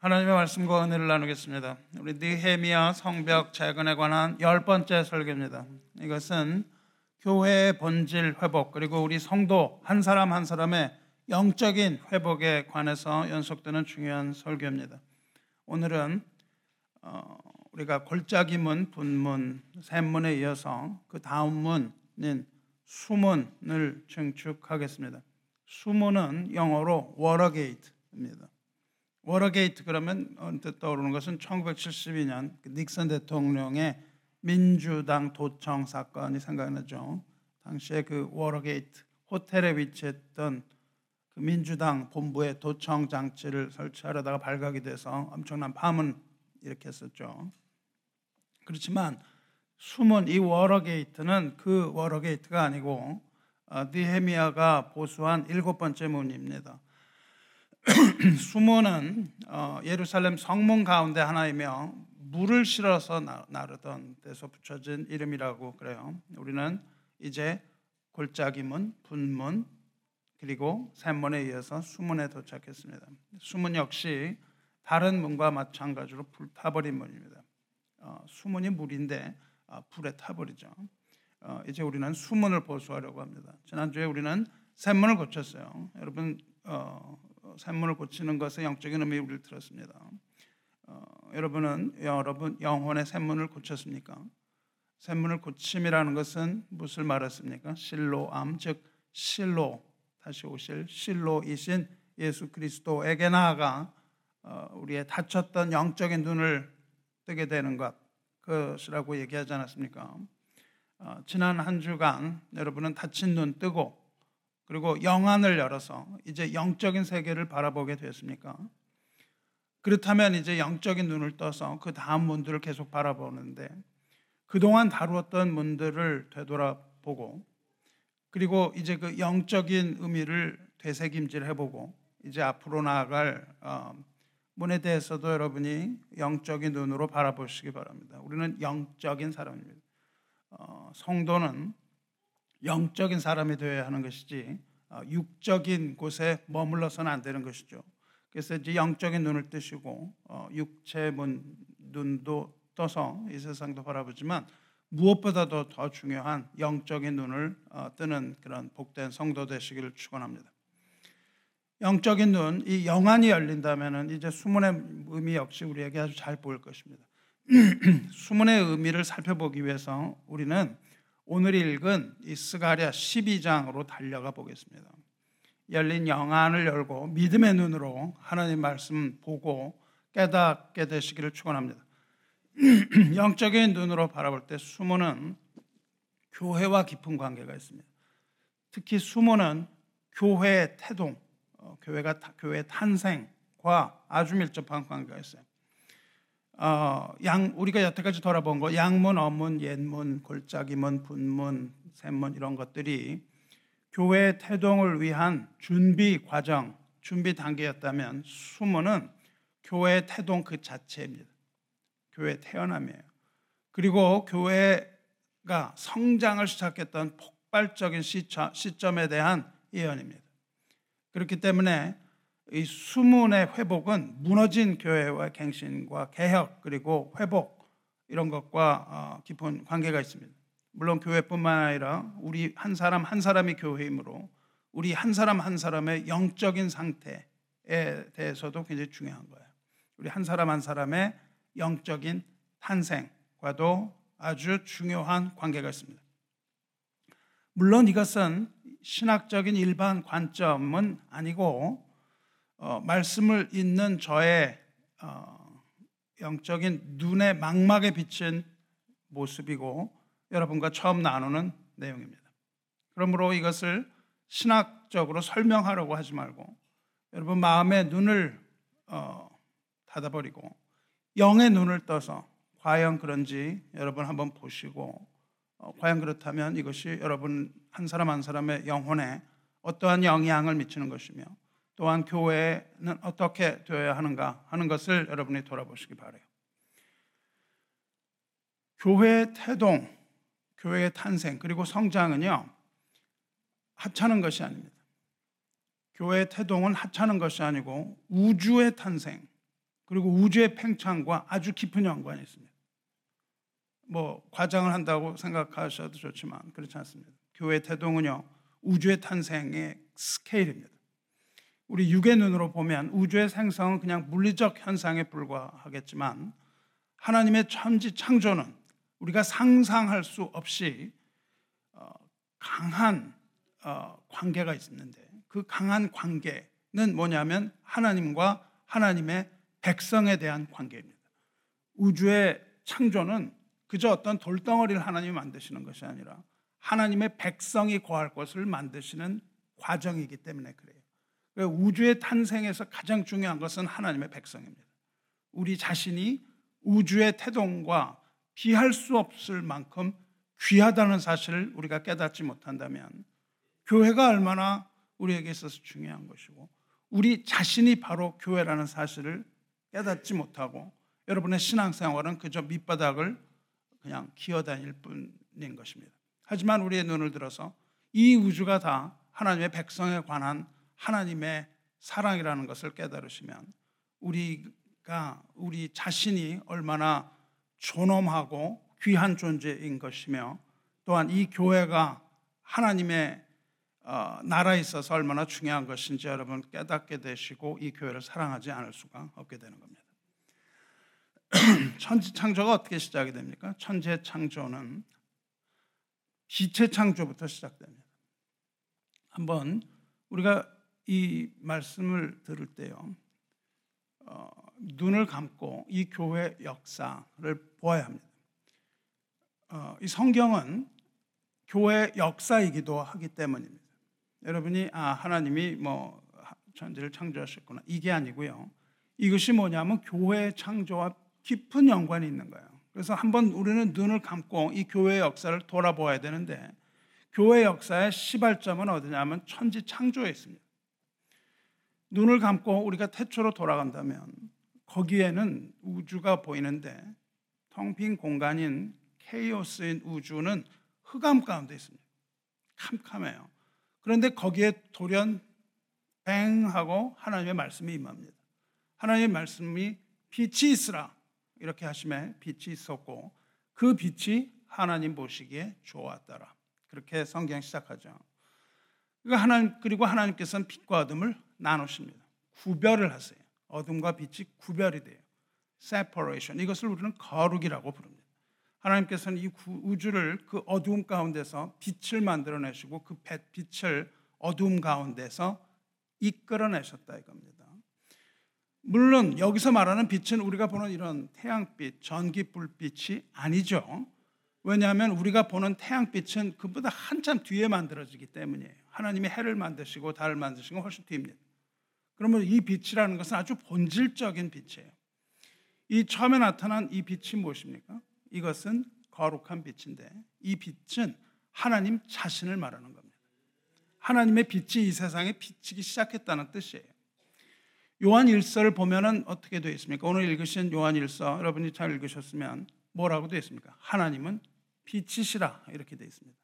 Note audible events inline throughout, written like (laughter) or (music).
하나님의 말씀과 은혜를 나누겠습니다. 우리 느헤미야 성벽 재건에 관한 열 번째 설교입니다. 이것은 교회의 본질 회복 그리고 우리 성도 한 사람 한 사람의 영적인 회복에 관해서 연속되는 중요한 설교입니다. 오늘은 어, 우리가 골짜기문, 분문, 샘문에 이어서 그 다음 문인 수문을 증축하겠습니다. 수문은 영어로 Water Gate입니다. Water Gate 그러면 언뜻 떠오르는 것은 1972년 그 닉슨 대통령의 민주당 도청 사건이 생각나죠. 당시에 그 Watergate 호텔에 위치했던 그 민주당 본부의 도청 장치를 설치하려다가 발각이 돼서 엄청난 파문 일으켰었죠. 그렇지만 수문 이 Water Gate는 그 Watergate가 아니고 어, 니헤미야가 보수한 일곱 번째 문입니다. (coughs) 수문은 어, 예루살렘 성문 가운데 하나이며 물을 실어서 나르던 데서 붙여진 이름이라고 그래요. 우리는 이제 골짜기문, 분문, 그리고 샘문에 이어서 수문에 도착했습니다. 수문 역시 다른 문과 마찬가지로 불타버린 문입니다. 어, 수문이 물인데 어, 불에 타버리죠. 어, 이제 우리는 수문을 보수하려고 합니다. 지난주에 우리는 샘문을 고쳤어요. 여러분 어, 산문을 고치는 것의 영적인 의미 우리를 들었습니다. 어, 여러분은 여러분 영혼의 샘문을 고쳤습니까? 샘문을 고침이라는 것은 무엇을 말했습니까? 실로암 즉 실로 다시 오실 실로이신 예수 그리스도에게 나아가 어, 우리의 닫혔던 영적인 눈을 뜨게 되는 것 그것이라고 얘기하지 않았습니까? 어, 지난 한 주간 여러분은 닫힌 눈 뜨고 그리고 영안을 열어서 이제 영적인 세계를 바라보게 되었습니까? 그렇다면 이제 영적인 눈을 떠서 그 다음 문들을 계속 바라보는데 그동안 다루었던 문들을 되돌아보고 그리고 이제 그 영적인 의미를 되새김질 해보고 이제 앞으로 나아갈 어, 문에 대해서도 여러분이 영적인 눈으로 바라보시기 바랍니다. 우리는 영적인 사람입니다. 어, 성도는 영적인 사람이 되어야 하는 것이지 어, 육적인 곳에 머물러서는 안 되는 것이죠. 그래서 이제 영적인 눈을 뜨시고 어, 육체 눈도 떠서 이 세상도 바라보지만 무엇보다도 더 중요한 영적인 눈을 어, 뜨는 그런 복된 성도 되시기를 축원합니다. 영적인 눈, 이 영안이 열린다면 이제 수문의 의미 역시 우리에게 아주 잘 보일 것입니다. (clears throat) 수문의 의미를 살펴보기 위해서 우리는 오늘 읽은 이 스가랴 12장으로 달려가 보겠습니다. 열린 영안을 열고 믿음의 눈으로 하나님 말씀 보고 깨닫게 되시기를 축원합니다. (clears throat) 영적인 눈으로 바라볼 때 수모는 교회와 깊은 관계가 있습니다. 특히 수모는 교회의 태동, 어, 교회가 교회 탄생과 아주 밀접한 관계가 있어요. 어, 양 우리가 여태까지 돌아본 거 양문, 어문, 옛문, 골짜기문, 분문, 샘문 이런 것들이 교회 태동을 위한 준비 과정, 준비 단계였다면 수문은 교회 태동 그 자체입니다. 교회 태어남이에요. 그리고 교회가 성장을 시작했던 폭발적인 시점에 대한 예언입니다. 그렇기 때문에 이 수문의 회복은 무너진 교회와 갱신과 개혁 그리고 회복 이런 것과 어, 깊은 관계가 있습니다. 물론 교회뿐만 아니라 우리 한 사람 한 사람이 교회이므로 우리 한 사람 한 사람의 영적인 상태에 대해서도 굉장히 중요한 거예요. 우리 한 사람 한 사람의 영적인 탄생과도 아주 중요한 관계가 있습니다. 물론 이것은 신학적인 일반 관점은 아니고 어, 말씀을 읽는 저의 어, 영적인 눈의 망막에 비친 모습이고 여러분과 처음 나누는 내용입니다. 그러므로 이것을 신학적으로 설명하려고 하지 말고 여러분 마음의 눈을 어, 닫아버리고 영의 눈을 떠서 과연 그런지 여러분 한번 보시고 어, 과연 그렇다면 이것이 여러분 한 사람 한 사람의 영혼에 어떠한 영향을 미치는 것이며 또한 교회는 어떻게 되어야 하는가 하는 것을 여러분이 돌아보시기 바래요. 교회의 태동, 교회의 탄생 그리고 성장은요 하찮은 것이 아닙니다. 교회의 태동은 하찮은 것이 아니고 우주의 탄생 그리고 우주의 팽창과 아주 깊은 연관이 있습니다. 뭐 과장을 한다고 생각하셔도 좋지만 그렇지 않습니다. 교회 태동은요 우주의 탄생의 스케일입니다. 우리 육의 눈으로 보면 우주의 생성은 그냥 물리적 현상에 불과하겠지만 하나님의 천지 창조는 우리가 상상할 수 없이 어, 강한 어, 관계가 있는데 그 강한 관계는 뭐냐면 하나님과 하나님의 백성에 대한 관계입니다. 우주의 창조는 그저 어떤 돌덩어리를 하나님이 만드시는 것이 아니라 하나님의 백성이 거할 것을 만드시는 과정이기 때문에 그래요. 우주의 탄생에서 가장 중요한 것은 하나님의 백성입니다. 우리 자신이 우주의 태동과 비할 수 없을 만큼 귀하다는 사실을 우리가 깨닫지 못한다면 교회가 얼마나 우리에게 있어서 중요한 것이고 우리 자신이 바로 교회라는 사실을 깨닫지 못하고 여러분의 신앙생활은 그저 밑바닥을 그냥 기어다닐 뿐인 것입니다. 하지만 우리의 눈을 들어서 이 우주가 다 하나님의 백성에 관한 하나님의 사랑이라는 것을 깨달으시면 우리가 우리 자신이 얼마나 존엄하고 귀한 존재인 것이며 또한 이 교회가 하나님의 어, 나라에 있어서 얼마나 중요한 것인지 여러분 깨닫게 되시고 이 교회를 사랑하지 않을 수가 없게 되는 겁니다. (clears throat) 천지 창조가 어떻게 시작이 됩니까? 천재 창조는 빛의 창조부터 시작됩니다. 한번 우리가 이 말씀을 들을 때요, 어, 눈을 감고 이 교회 역사를 보아야 합니다. 어, 이 성경은 교회 역사이기도 하기 때문입니다. 여러분이 아 하나님이 뭐 천지를 창조하셨구나 이게 아니고요. 이것이 뭐냐면 교회 창조와 깊은 연관이 있는 거예요. 그래서 한번 우리는 눈을 감고 이 교회의 역사를 돌아보아야 되는데 교회 역사의 시발점은 어디냐면 천지 창조에 있습니다. 눈을 감고 우리가 태초로 돌아간다면 거기에는 우주가 보이는데 텅 빈 공간인 케이오스인 우주는 흑암 가운데 있습니다. 캄캄해요. 그런데 거기에 돌연 뱅 하고 하나님의 말씀이 임합니다. 하나님의 말씀이 빛이 있으라 이렇게 하심에 빛이 있었고 그 빛이 하나님 보시기에 좋았더라. 그렇게 성경 시작하죠. 그러니까 하나님 그리고 하나님께서는 빛과 어둠을 나누십니다. 구별을 하세요. 어둠과 빛이 구별이 돼요. separation. 이것을 우리는 거룩이라고 부릅니다. 하나님께서는 이 우주를 그 어두움 가운데서 빛을 만들어내시고 그 빛을 어두움 가운데서 이끌어내셨다 이겁니다. 물론 여기서 말하는 빛은 우리가 보는 이런 태양빛, 전기불빛이 아니죠. 왜냐하면 우리가 보는 태양빛은 그보다 한참 뒤에 만들어지기 때문이에요. 하나님이 해를 만드시고 달을 만드신 건 훨씬 뒤입니다. 그러면 이 빛이라는 것은 아주 본질적인 빛이에요. 이 처음에 나타난 이 빛이 무엇입니까? 이것은 거룩한 빛인데 이 빛은 하나님 자신을 말하는 겁니다. 하나님의 빛이 이 세상에 비치기 시작했다는 뜻이에요. 요한 1서를 보면은 어떻게 되어 있습니까? 오늘 읽으신 요한 1서 여러분이 잘 읽으셨으면 뭐라고 되어 있습니까? 하나님은 빛이시라 이렇게 되어 있습니다.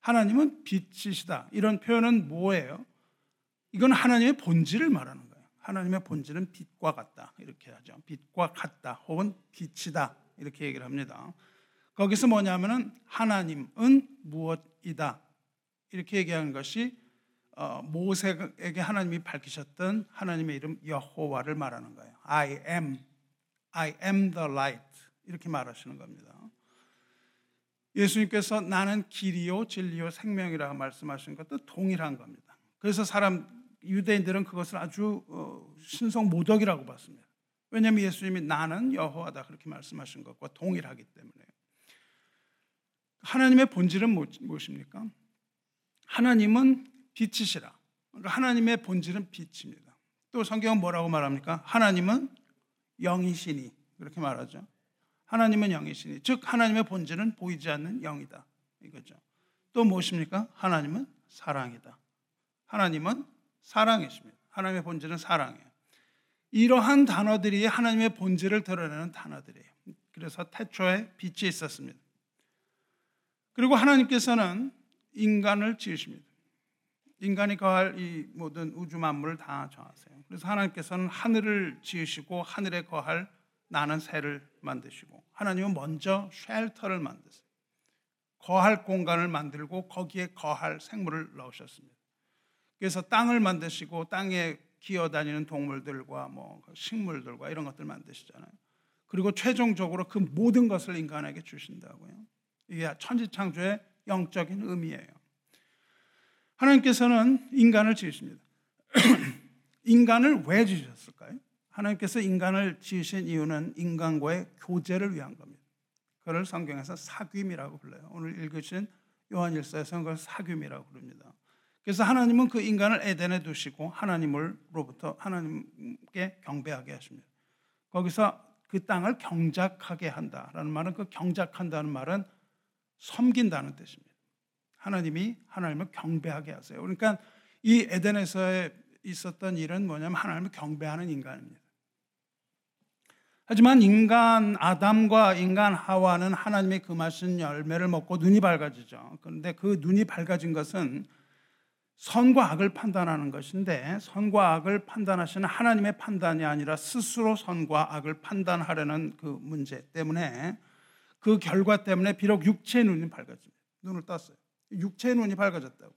하나님은 빛이시다. 이런 표현은 뭐예요? 이건 하나님의 본질을 말하는 거예요. 하나님의 본질은 빛과 같다. 이렇게 하죠. 빛과 같다. 혹은 빛이다. 이렇게 얘기를 합니다. 거기서 뭐냐면은 하나님은 무엇이다. 이렇게 얘기하는 것이 어, 모세에게 하나님이 밝히셨던 하나님의 이름 여호와를 말하는 거예요. I am, I am the light 이렇게 말하시는 겁니다. 예수님께서 나는 길이요 진리요 생명이라고 말씀하신 것도 동일한 겁니다. 그래서 사람 유대인들은 그것을 아주 어, 신성 모독이라고 봤습니다. 왜냐하면 예수님이 나는 여호와다 그렇게 말씀하신 것과 동일하기 때문에 하나님의 본질은 무엇입니까? 하나님은 빛이시라. 그러니까 하나님의 본질은 빛입니다. 또 성경은 뭐라고 말합니까? 하나님은 영이시니 그렇게 말하죠. 하나님은 영이시니 즉 하나님의 본질은 보이지 않는 영이다 이거죠. 또 무엇입니까? 하나님은 사랑이다. 하나님은 사랑이십니다. 하나님의 본질은 사랑이에요. 이러한 단어들이 하나님의 본질을 드러내는 단어들이에요. 그래서 태초에 빛이 있었습니다. 그리고 하나님께서는 인간을 지으십니다. 인간이 거할 이 모든 우주 만물을 다 정하세요. 그래서 하나님께서는 하늘을 지으시고 하늘에 거할 나는 새를 만드시고 하나님은 먼저 쉘터를 만드세요. 거할 공간을 만들고 거기에 거할 생물을 넣으셨습니다. 그래서 땅을 만드시고 땅에 기어다니는 동물들과 뭐 식물들과 이런 것들 만드시잖아요. 그리고 최종적으로 그 모든 것을 인간에게 주신다고요. 이게 천지창조의 영적인 의미예요. 하나님께서는 인간을 지으십니다. (clears throat) 인간을 왜 지으셨을까요? 하나님께서 인간을 지으신 이유는 인간과의 교제를 위한 겁니다. 그걸 성경에서 사귐이라고 불러요. 오늘 읽으신 요한일서에서는 그걸 사귐이라고 부릅니다. 그래서 하나님은 그 인간을 에덴에 두시고 하나님으로부터 하나님께 경배하게 하십니다. 거기서 그 땅을 경작하게 한다라는 말은 그 경작한다는 말은 섬긴다는 뜻입니다. 하나님이 하나님을 경배하게 하세요. 그러니까 이 에덴에서 있었던 일은 뭐냐면 하나님을 경배하는 인간입니다. 하지만 인간 아담과 인간 하와는 하나님의 금하신 열매를 먹고 눈이 밝아지죠. 그런데 그 눈이 밝아진 것은 선과 악을 판단하는 것인데 선과 악을 판단하시는 하나님의 판단이 아니라 스스로 선과 악을 판단하려는 그 문제 때문에 그 결과 때문에 비록 육체의 눈이 밝아집니다. 눈을 떴어요. 육체의 눈이 밝아졌다고.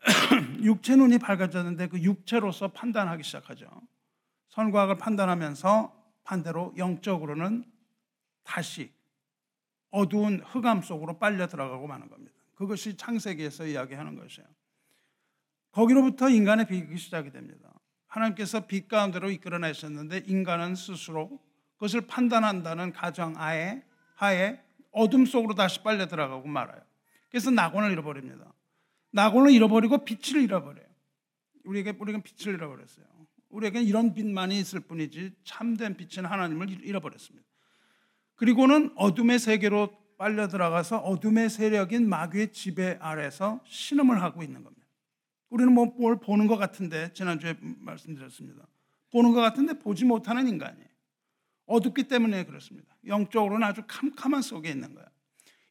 (clears throat) 육체 눈이 밝아졌는데 그 육체로서 판단하기 시작하죠. 선과 악을 판단하면서 반대로 영적으로는 다시 어두운 흑암 속으로 빨려 들어가고 마는 겁니다. 그것이 창세기에서 이야기하는 것이에요. 거기로부터 인간의 비극이 시작이 됩니다. 하나님께서 빛 가운데로 이끌어내셨는데 인간은 스스로 그것을 판단한다는 가정 하에, 하에 어둠 속으로 다시 빨려 들어가고 말아요. 그래서 낙원을 잃어버립니다. 낙원을 잃어버리고 빛을 잃어버려요. 우리에게 우리가 빛을 잃어버렸어요. 우리에게 이런 빛만이 있을 뿐이지 참된 빛은 하나님을 잃어버렸습니다. 그리고는 어둠의 세계로 빨려 들어가서 어둠의 세력인 마귀의 지배 아래서 신음을 하고 있는 겁니다. 우리는 뭐 뭘 보는 것 같은데 지난주에 말씀드렸습니다. 보는 것 같은데 보지 못하는 인간이에요. 어둡기 때문에 그렇습니다. 영적으로는 아주 캄캄한 속에 있는 거예요.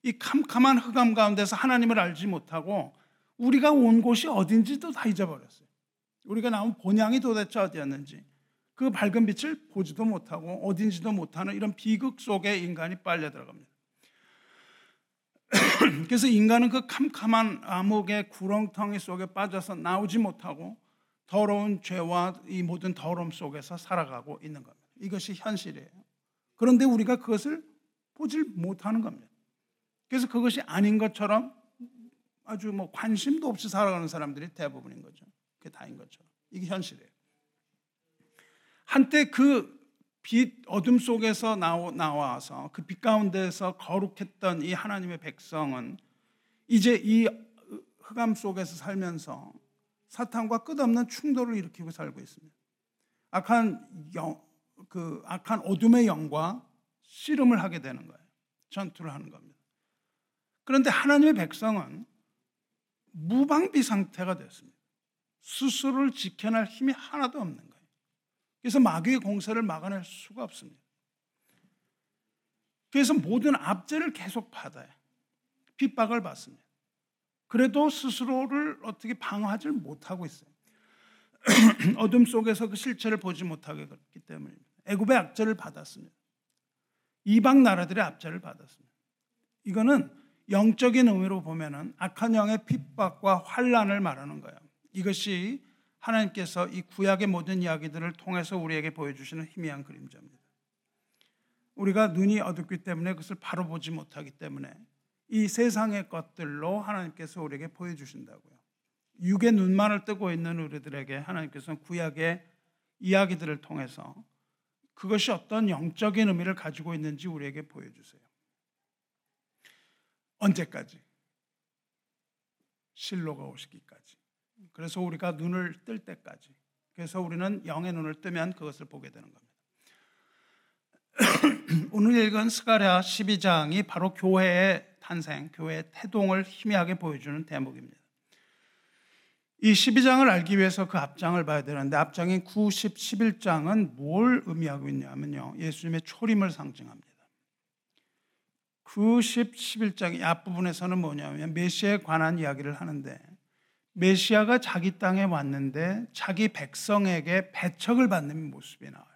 이 캄캄한 흑암 가운데서 하나님을 알지 못하고 우리가 온 곳이 어딘지도 다 잊어버렸어요. 우리가 나온 본향이 도대체 어디였는지 그 밝은 빛을 보지도 못하고 어딘지도 못하는 이런 비극 속에 인간이 빨려 들어갑니다. (coughs) 그래서 인간은 그 캄캄한 암흑의 구렁텅이 속에 빠져서 나오지 못하고 더러운 죄와 이 모든 더러움 속에서 살아가고 있는 겁니다. 이것이 현실이에요. 그런데 우리가 그것을 보질 못하는 겁니다. 그래서 그것이 아닌 것처럼 아주 뭐 관심도 없이 살아가는 사람들이 대부분인 거죠. 그게 다인 것처럼. 이게 현실이에요. 한때 그 빛 어둠 속에서 나와서 그 빛 가운데서 거룩했던 이 하나님의 백성은 이제 이 흑암 속에서 살면서 사탄과 끝없는 충돌을 일으키고 살고 있습니다. 악한 영, 그 악한 어둠의 영과 씨름을 하게 되는 거예요. 전투를 하는 겁니다. 그런데 하나님의 백성은 무방비 상태가 됐습니다. 스스로를 지켜낼 힘이 하나도 없는 거예요. 그래서 마귀의 공세를 막아낼 수가 없습니다. 그래서 모든 압제를 계속 받아요. 핍박을 받습니다. 그래도 스스로를 어떻게 방어하지 못하고 있어요. (clears throat) 어둠 속에서 그 실체를 보지 못하게 그렇기 때문입니다. 애굽의 압제를 받았습니다. 이방 나라들의 압제를 받았습니다. 이거는 영적인 의미로 보면은 악한 영의 핍박과 환란을 말하는 거예요. 이것이 하나님께서 이 구약의 모든 이야기들을 통해서 우리에게 보여주시는 희미한 그림자입니다. 우리가 눈이 어둡기 때문에 그것을 바로 보지 못하기 때문에 이 세상의 것들로 하나님께서 우리에게 보여주신다고요. 육의 눈만을 뜨고 있는 우리들에게 하나님께서는 구약의 이야기들을 통해서 그것이 어떤 영적인 의미를 가지고 있는지 우리에게 보여주세요. 언제까지? 실로가 오시기까지. 그래서 우리가 눈을 뜰 때까지. 그래서 우리는 영의 눈을 뜨면 그것을 보게 되는 겁니다. (clears throat) 오늘 읽은 스가랴 12장이 바로 교회의 탄생, 교회의 태동을 희미하게 보여주는 대목입니다. 이 12장을 알기 위해서 그 앞장을 봐야 되는데 앞장인 9, 10, 11장은 뭘 의미하고 있냐면요. 예수님의 초림을 상징합니다. 9, 10, 11장의 앞부분에서는 뭐냐면 메시에 관한 이야기를 하는데 메시아가 자기 땅에 왔는데 자기 백성에게 배척을 받는 모습이 나와요.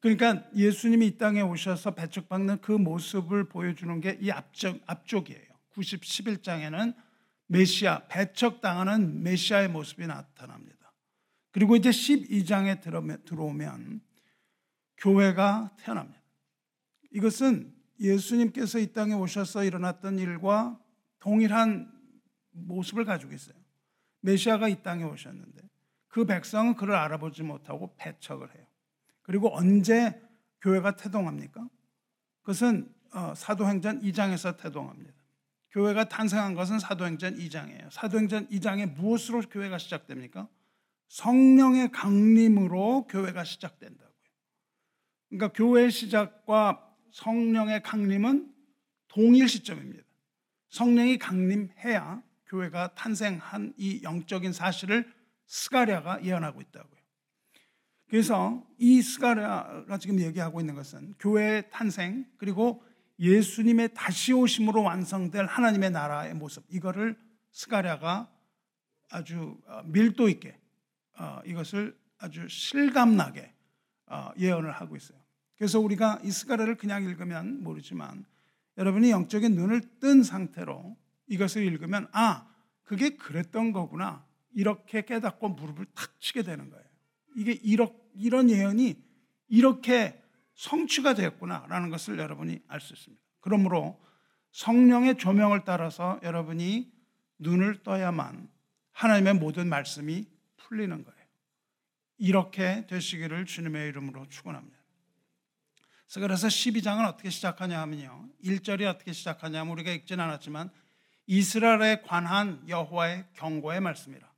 그러니까 예수님이 이 땅에 오셔서 배척받는 그 모습을 보여주는 게 이 앞쪽, 앞쪽이에요. 90, 11장에는 메시아, 배척당하는 메시아의 모습이 나타납니다. 그리고 이제 12장에 들어오면 교회가 태어납니다. 이것은 예수님께서 이 땅에 오셔서 일어났던 일과 동일한 모습을 가지고 있어요. 메시아가 이 땅에 오셨는데 그 백성은 그를 알아보지 못하고 배척을 해요. 그리고 언제 교회가 태동합니까? 그것은 어, 사도행전 2장에서 태동합니다. 교회가 탄생한 것은 사도행전 2장이에요. 사도행전 2장에 무엇으로 교회가 시작됩니까? 성령의 강림으로 교회가 시작된다고요. 그러니까 교회의 시작과 성령의 강림은 동일 시점입니다. 성령이 강림해야 교회가 탄생한 이 영적인 사실을 스가랴가 예언하고 있다고요. 그래서 이 스가랴가 지금 얘기하고 있는 것은 교회의 탄생 그리고 예수님의 다시 오심으로 완성될 하나님의 나라의 모습 이거를 스가랴가 아주 어, 밀도 있게 어, 이것을 아주 실감나게 어, 예언을 하고 있어요. 그래서 우리가 이 스가랴를 그냥 읽으면 모르지만 여러분이 영적인 눈을 뜬 상태로 이것을 읽으면 아 그게 그랬던 거구나 이렇게 깨닫고 무릎을 탁 치게 되는 거예요. 이게 이런, 이런 예언이 이렇게 성취가 되었구나라는 것을 여러분이 알 수 있습니다. 그러므로 성령의 조명을 따라서 여러분이 눈을 떠야만 하나님의 모든 말씀이 풀리는 거예요. 이렇게 되시기를 주님의 이름으로 축원합니다. 그래서 12장은 어떻게 시작하냐 하면요. 1절이 어떻게 시작하냐 하면 우리가 읽진 않았지만 이스라엘에 관한 여호와의 경고의 말씀이라.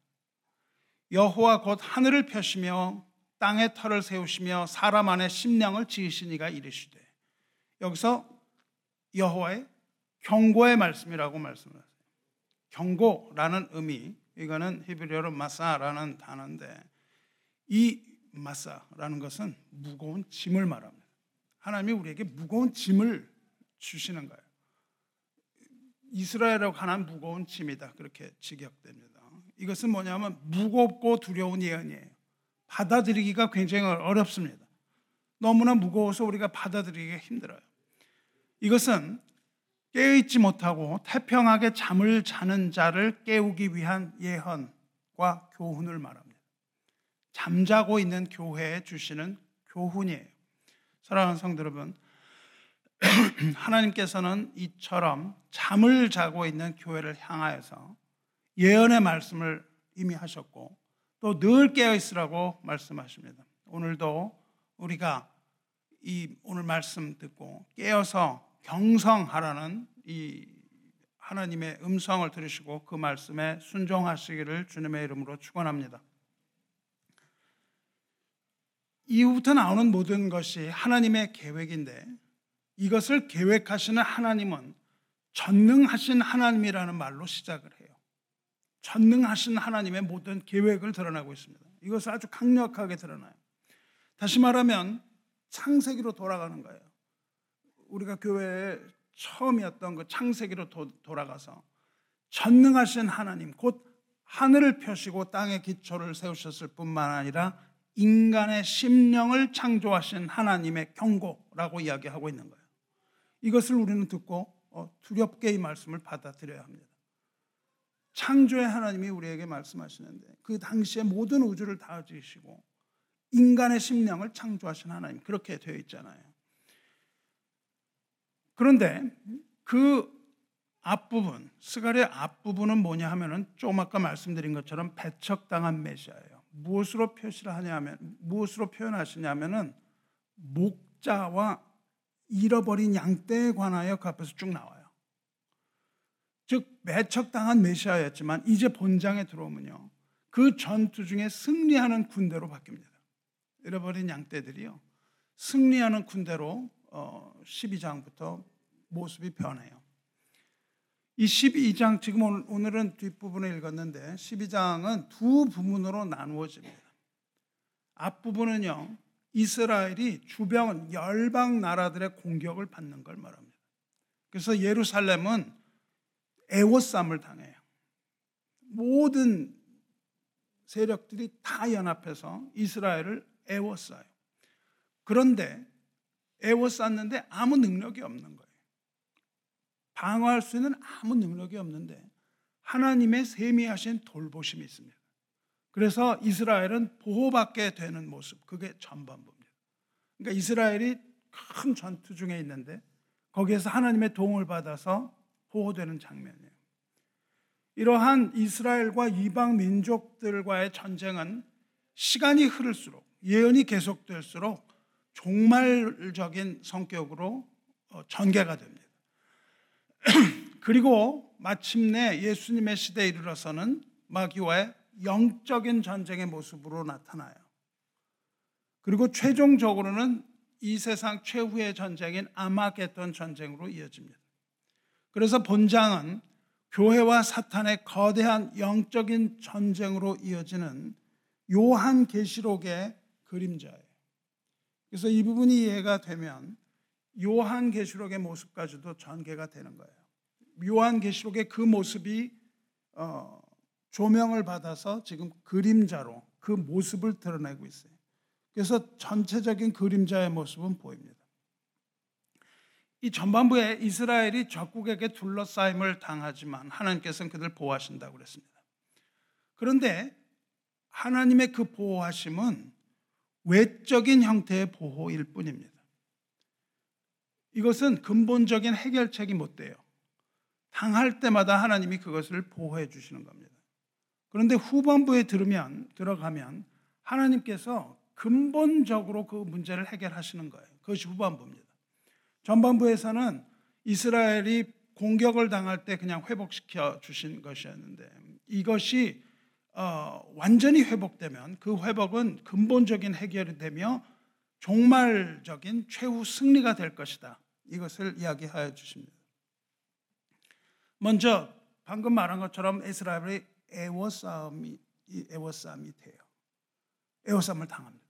여호와 곧 하늘을 펴시며 땅에 털을 세우시며 사람 안에 심령을 지으시니가 이르시되 여기서 여호와의 경고의 말씀이라고 말씀하세요. 경고라는 의미 이거는 히브리어로 마사라는 단어인데 이 마사라는 것은 무거운 짐을 말합니다. 하나님이 우리에게 무거운 짐을 주시는 거예요. 이스라엘에 관한 무거운 짐이다 그렇게 직역됩니다. 이것은 뭐냐면 무겁고 두려운 예언이에요. 받아들이기가 굉장히 어렵습니다. 너무나 무거워서 우리가 받아들이기가 힘들어요. 이것은 깨어있지 못하고 태평하게 잠을 자는 자를 깨우기 위한 예언과 교훈을 말합니다. 잠자고 있는 교회에 주시는 교훈이에요. 사랑하는 성도 여러분, (clears throat) 하나님께서는 이처럼 잠을 자고 있는 교회를 향하여서 예언의 말씀을 이미 하셨고 또 늘 깨어 있으라고 말씀하십니다. 오늘도 우리가 이 오늘 말씀 듣고 깨어서 경성하라는 이 하나님의 음성을 들으시고 그 말씀에 순종하시기를 주님의 이름으로 축원합니다. 이후부터 나오는 모든 것이 하나님의 계획인데 이것을 계획하시는 하나님은 전능하신 하나님이라는 말로 시작을 해요. 전능하신 하나님의 모든 계획을 드러나고 있습니다. 이것을 아주 강력하게 드러나요. 다시 말하면 창세기로 돌아가는 거예요. 우리가 교회에 처음이었던 그 창세기로 도, 돌아가서 전능하신 하나님, 곧 하늘을 펴시고 땅의 기초를 세우셨을 뿐만 아니라 인간의 심령을 창조하신 하나님의 경고라고 이야기하고 있는 거예요. 이것을 우리는 듣고 어, 두렵게 이 말씀을 받아들여야 합니다. 창조의 하나님이 우리에게 말씀하시는데 그 당시에 모든 우주를 다 지으시고 인간의 심령을 창조하신 하나님 그렇게 되어 있잖아요. 그런데 그 앞부분, 스갈의 앞부분은 뭐냐 하면은 조금 아까 말씀드린 것처럼 배척당한 메시아예요. 무엇으로 표시를 하냐면 무엇으로 표현하시냐면은 목자와 잃어버린 양떼에 관하여 그 앞에서 쭉 나와요. 즉 매척당한 메시아였지만 이제 본장에 들어오면요. 그 전투 중에 승리하는 군대로 바뀝니다. 잃어버린 양떼들이요. 승리하는 군대로 12장부터 어, 모습이 변해요. 이 12장 지금 오늘은 뒷부분을 읽었는데 12장은 두 부분으로 나누어집니다. 앞부분은요. 이스라엘이 주변 열방 나라들의 공격을 받는 걸 말합니다. 그래서 예루살렘은 애워쌈을 당해요. 모든 세력들이 다 연합해서 이스라엘을 애워싸요. 그런데 애워쌌는데 아무 능력이 없는 거예요. 방어할 수 있는 아무 능력이 없는데 하나님의 세미하신 돌보심이 있습니다. 그래서 이스라엘은 보호받게 되는 모습, 그게 전반부입니다. 그러니까 이스라엘이 큰 전투 중에 있는데 거기에서 하나님의 도움을 받아서 보호되는 장면이에요. 이러한 이스라엘과 이방 민족들과의 전쟁은 시간이 흐를수록 예언이 계속될수록 종말적인 성격으로 어, 전개가 됩니다. (clears throat) 그리고 마침내 예수님의 시대에 이르러서는 마귀와의 영적인 전쟁의 모습으로 나타나요. 그리고 최종적으로는 이 세상 최후의 전쟁인 아마겟돈 전쟁으로 이어집니다. 그래서 본장은 교회와 사탄의 거대한 영적인 전쟁으로 이어지는 요한 계시록의 그림자예요. 그래서 이 부분이 이해가 되면 요한 계시록의 모습까지도 전개가 되는 거예요. 요한 계시록의 그 모습이 어, 조명을 받아서 지금 그림자로 그 모습을 드러내고 있어요. 그래서 전체적인 그림자의 모습은 보입니다. 이 전반부에 이스라엘이 적국에게 둘러싸임을 당하지만 하나님께서는 그들 보호하신다고 그랬습니다. 그런데 하나님의 그 보호하심은 외적인 형태의 보호일 뿐입니다. 이것은 근본적인 해결책이 못 돼요. 당할 때마다 하나님이 그것을 보호해 주시는 겁니다. 그런데 후반부에 들으면 들어가면 하나님께서 근본적으로 그 문제를 해결하시는 거예요. 그것이 후반부입니다. 전반부에서는 이스라엘이 공격을 당할 때 그냥 회복시켜 주신 것이었는데 이것이 어, 완전히 회복되면 그 회복은 근본적인 해결이 되며 종말적인 최후 승리가 될 것이다. 이것을 이야기하여 주십니다. 먼저 방금 말한 것처럼 이스라엘의 애워싸움이 애워싸움이 돼요. 애워싸움을 당합니다.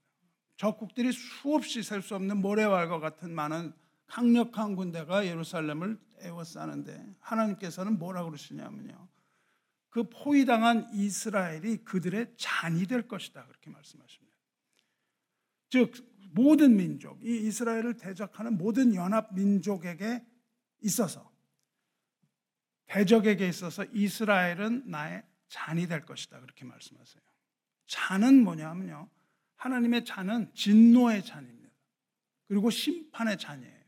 적국들이 수없이 셀 수 없는 모래왈과 같은 많은 강력한 군대가 예루살렘을 애워싸는데 하나님께서는 뭐라 그러시냐면요. 그 포위당한 이스라엘이 그들의 잔이 될 것이다. 그렇게 말씀하십니다. 즉, 모든 민족, 이 이스라엘을 대적하는 모든 연합 민족에게 있어서 대적에게 있어서 이스라엘은 나의 잔이 될 것이다. 그렇게 말씀하세요. 잔은 뭐냐면요. 하나님의 잔은 진노의 잔입니다. 그리고 심판의 잔이에요.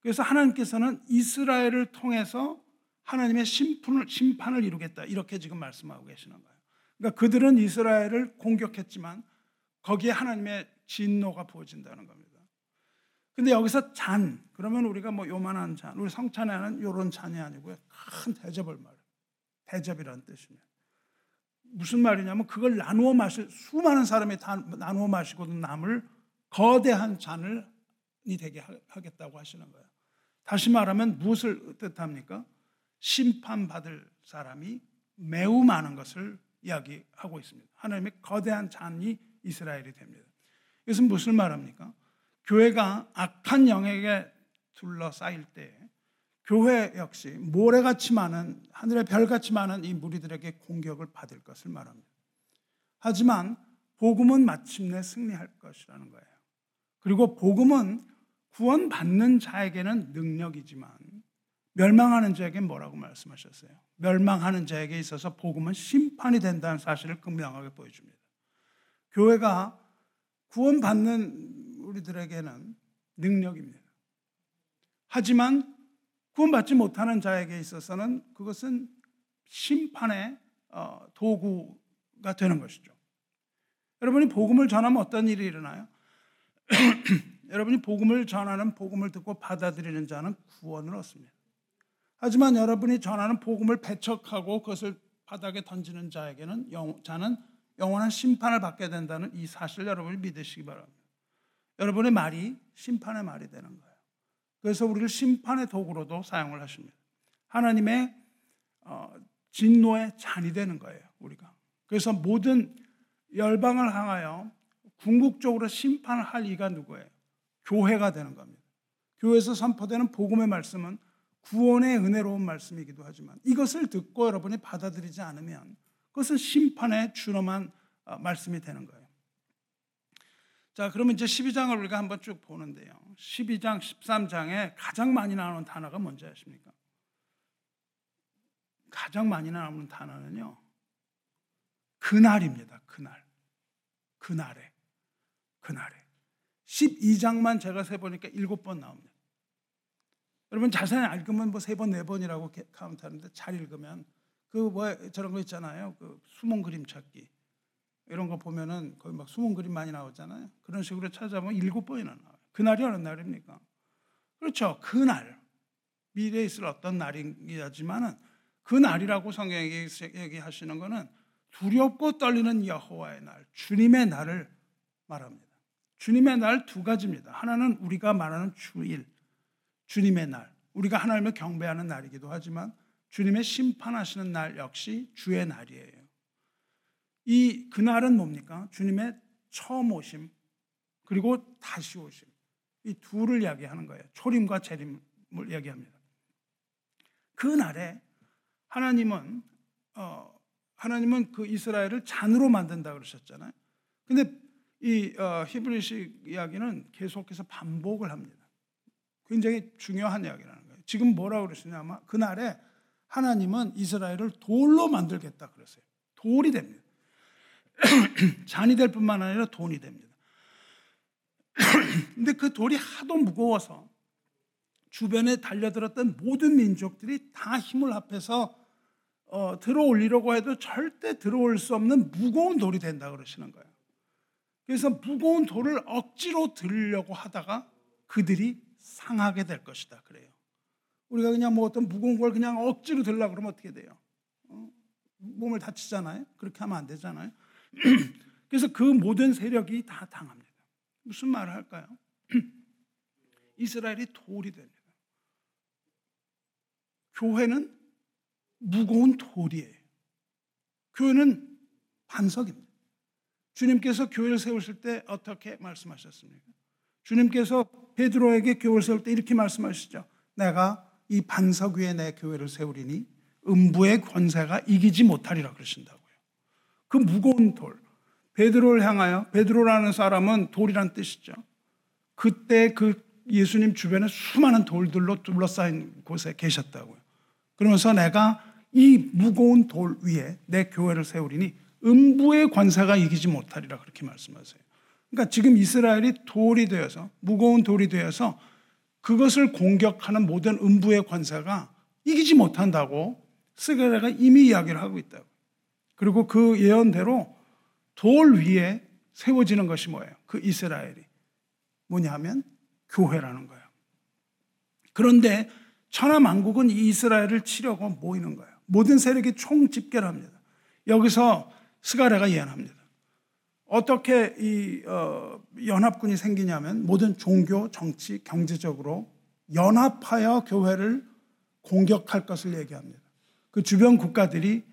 그래서 하나님께서는 이스라엘을 통해서 하나님의 심판을, 심판을 이루겠다. 이렇게 지금 말씀하고 계시는 거예요. 그러니까 그들은 이스라엘을 공격했지만 거기에 하나님의 진노가 부어진다는 겁니다. 근데 여기서 잔, 그러면 우리가 뭐 요만한 잔, 우리 성찬에는 요런 잔이 아니고요. 큰 대접을 말해요. 대접이라는 뜻입니다. 무슨 말이냐면 그걸 나누어 마실, 수많은 사람이 다 나누어 마시고 남을 거대한 잔을 되게 하겠다고 하시는 거예요. 다시 말하면 무엇을 뜻합니까? 심판받을 사람이 매우 많은 것을 이야기하고 있습니다. 하나님의 거대한 잔이 이스라엘이 됩니다. 이것은 무슨 말합니까? 교회가 악한 영에게 둘러싸일 때 교회 역시 모래같이 많은 하늘의 별같이 많은 이 무리들에게 공격을 받을 것을 말합니다. 하지만 복음은 마침내 승리할 것이라는 거예요. 그리고 복음은 구원받는 자에게는 능력이지만 멸망하는 자에게 뭐라고 말씀하셨어요? 멸망하는 자에게 있어서 복음은 심판이 된다는 사실을 극명하게 보여줍니다. 교회가 구원받는 우리들에게는 능력입니다. 하지만 구원받지 못하는 자에게 있어서는 그것은 심판의 어, 도구가 되는 것이죠. 여러분이 복음을 전하면 어떤 일이 일어나요? (clears throat) 여러분이 복음을 전하는 복음을 듣고 받아들이는 자는 구원을 얻습니다. 하지만 여러분이 전하는 복음을 배척하고 그것을 바닥에 던지는 자에게는 영, 자는 영원한 심판을 받게 된다는 이 사실 여러분이 믿으시기 바랍니다. 여러분의 말이 심판의 말이 되는 거예요. 그래서 우리를 심판의 도구로도 사용을 하십니다. 하나님의 어, 진노의 잔이 되는 거예요. 우리가. 그래서 모든 열방을 향하여 궁극적으로 심판을 할 이가 누구예요? 교회가 되는 겁니다. 교회에서 선포되는 복음의 말씀은 구원의 은혜로운 말씀이기도 하지만 이것을 듣고 여러분이 받아들이지 않으면 그것은 심판의 준엄한 어, 말씀이 되는 거예요. 자, 그러면 이제 12장을 우리가 한번 쭉 보는데요. 12장, 13장에 가장 많이 나오는 단어가 뭔지 아십니까? 가장 많이 나오는 단어는요. 그날입니다. 그날. 그날에. 그날에. 12장만 제가 세보니까 7번 나옵니다. 여러분 자세히 읽으면 뭐 세 번, 네 번이라고 카운트하는데 잘 읽으면 그 뭐 저런 거 있잖아요. 그 수몽 그림 찾기. 이런 거 보면은 거의 막 수몽 그림 많이 나오잖아요. 그런 식으로 찾아보면 일곱 번이나 나와요. 그날이 어느 날입니까? 그렇죠. 그날. 미래에 있을 어떤 날이지만은 그 날이라고 성경이 얘기하시는 것은 두렵고 떨리는 여호와의 날, 주님의 날을 말합니다. 주님의 날 두 가지입니다. 하나는 우리가 말하는 주일, 주님의 날. 우리가 하나님을 경배하는 날이기도 하지만 주님의 심판하시는 날 역시 주의 날이에요. 이 그날은 뭡니까? 주님의 처음 오심 그리고 다시 오심. 이 둘을 이야기하는 거예요. 초림과 재림을 이야기합니다. 그 날에 하나님은 어, 하나님은 그 이스라엘을 잔으로 만든다 그러셨잖아요. 근데 이 어, 히브리식 이야기는 계속해서 반복을 합니다. 굉장히 중요한 이야기라는 거예요. 지금 뭐라고 그러시냐면 그날에 하나님은 이스라엘을 돌로 만들겠다 그랬어요. 돌이 됩니다. (clears throat) 잔이 될 뿐만 아니라 돈이 됩니다. (clears throat) 근데 그 돌이 하도 무거워서 주변에 달려들었던 모든 민족들이 다 힘을 합해서 어, 들어올리려고 해도 절대 들어올 수 없는 무거운 돌이 된다 그러시는 거예요. 그래서 무거운 돌을 억지로 들려고 하다가 그들이 상하게 될 것이다 그래요. 우리가 그냥 뭐 어떤 무거운 걸 그냥 억지로 들려 그러면 어떻게 돼요? 어? 몸을 다치잖아요. 그렇게 하면 안 되잖아요. (clears throat) 그래서 그 모든 세력이 다 당합니다. 무슨 말을 할까요? (clears throat) 이스라엘이 돌이 됩니다. 교회는 무거운 돌이에요. 교회는 반석입니다. 주님께서 교회를 세우실 때 어떻게 말씀하셨습니까? 주님께서 베드로에게 교회를 세울 때 이렇게 말씀하시죠. 내가 이 반석 위에 내 교회를 세우리니 음부의 권세가 이기지 못하리라 그러신다고요. 그 무거운 돌. 베드로를 향하여 베드로라는 사람은 돌이란 뜻이죠. 그때 그 예수님 주변에 수많은 돌들로 둘러싸인 곳에 계셨다고요. 그러면서 내가 이 무거운 돌 위에 내 교회를 세우리니 음부의 권세가 이기지 못하리라 그렇게 말씀하세요. 그러니까 지금 이스라엘이 돌이 되어서 무거운 돌이 되어서 그것을 공격하는 모든 음부의 권세가 이기지 못한다고 스가랴가 이미 이야기를 하고 있다고. 그리고 그 예언대로 돌 위에 세워지는 것이 뭐예요? 그 이스라엘이 뭐냐면 교회라는 거예요. 그런데 천하만국은 이 이스라엘을 치려고 모이는 거예요. 모든 세력이 총집결 합니다. 여기서 스가랴가 예언합니다. 어떻게 이 어, 연합군이 생기냐면 모든 종교, 정치, 경제적으로 연합하여 교회를 공격할 것을 얘기합니다. 그 주변 국가들이 어,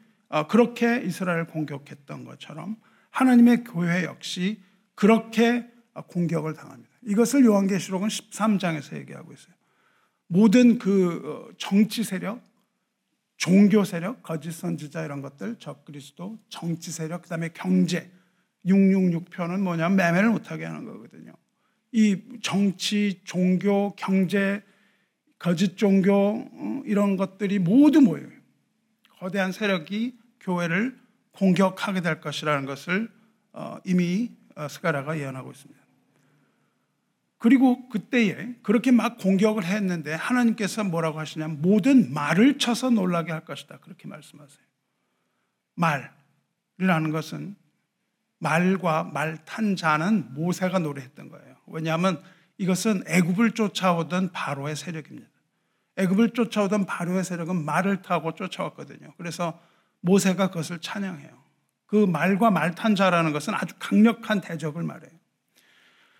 그렇게 이스라엘을 공격했던 것처럼 하나님의 교회 역시 그렇게 공격을 당합니다. 이것을 요한계시록은 13장에서 얘기하고 있어요. 모든 그 어, 정치 세력, 종교 세력, 거짓 선지자 이런 것들, 적그리스도, 정치 세력, 그다음에 경제 666표는 뭐냐면 매매를 못하게 하는 거거든요. 이 정치, 종교, 경제, 거짓 종교 어, 이런 것들이 모두 모여요. 거대한 세력이 교회를 공격하게 될 것이라는 것을 어, 이미 어, 스가라가 예언하고 있습니다. 그리고 그때에 그렇게 막 공격을 했는데 하나님께서 뭐라고 하시냐면 모든 말을 쳐서 놀라게 할 것이다. 그렇게 말씀하세요. 말이라는 것은 말과 말 탄 자는 모세가 노래했던 거예요. 왜냐하면 이것은 애굽을 쫓아오던 바로의 세력입니다. 애굽을 쫓아오던 바로의 세력은 말을 타고 쫓아왔거든요. 그래서 모세가 그것을 찬양해요. 그 말과 말탄 자라는 것은 아주 강력한 대적을 말해요.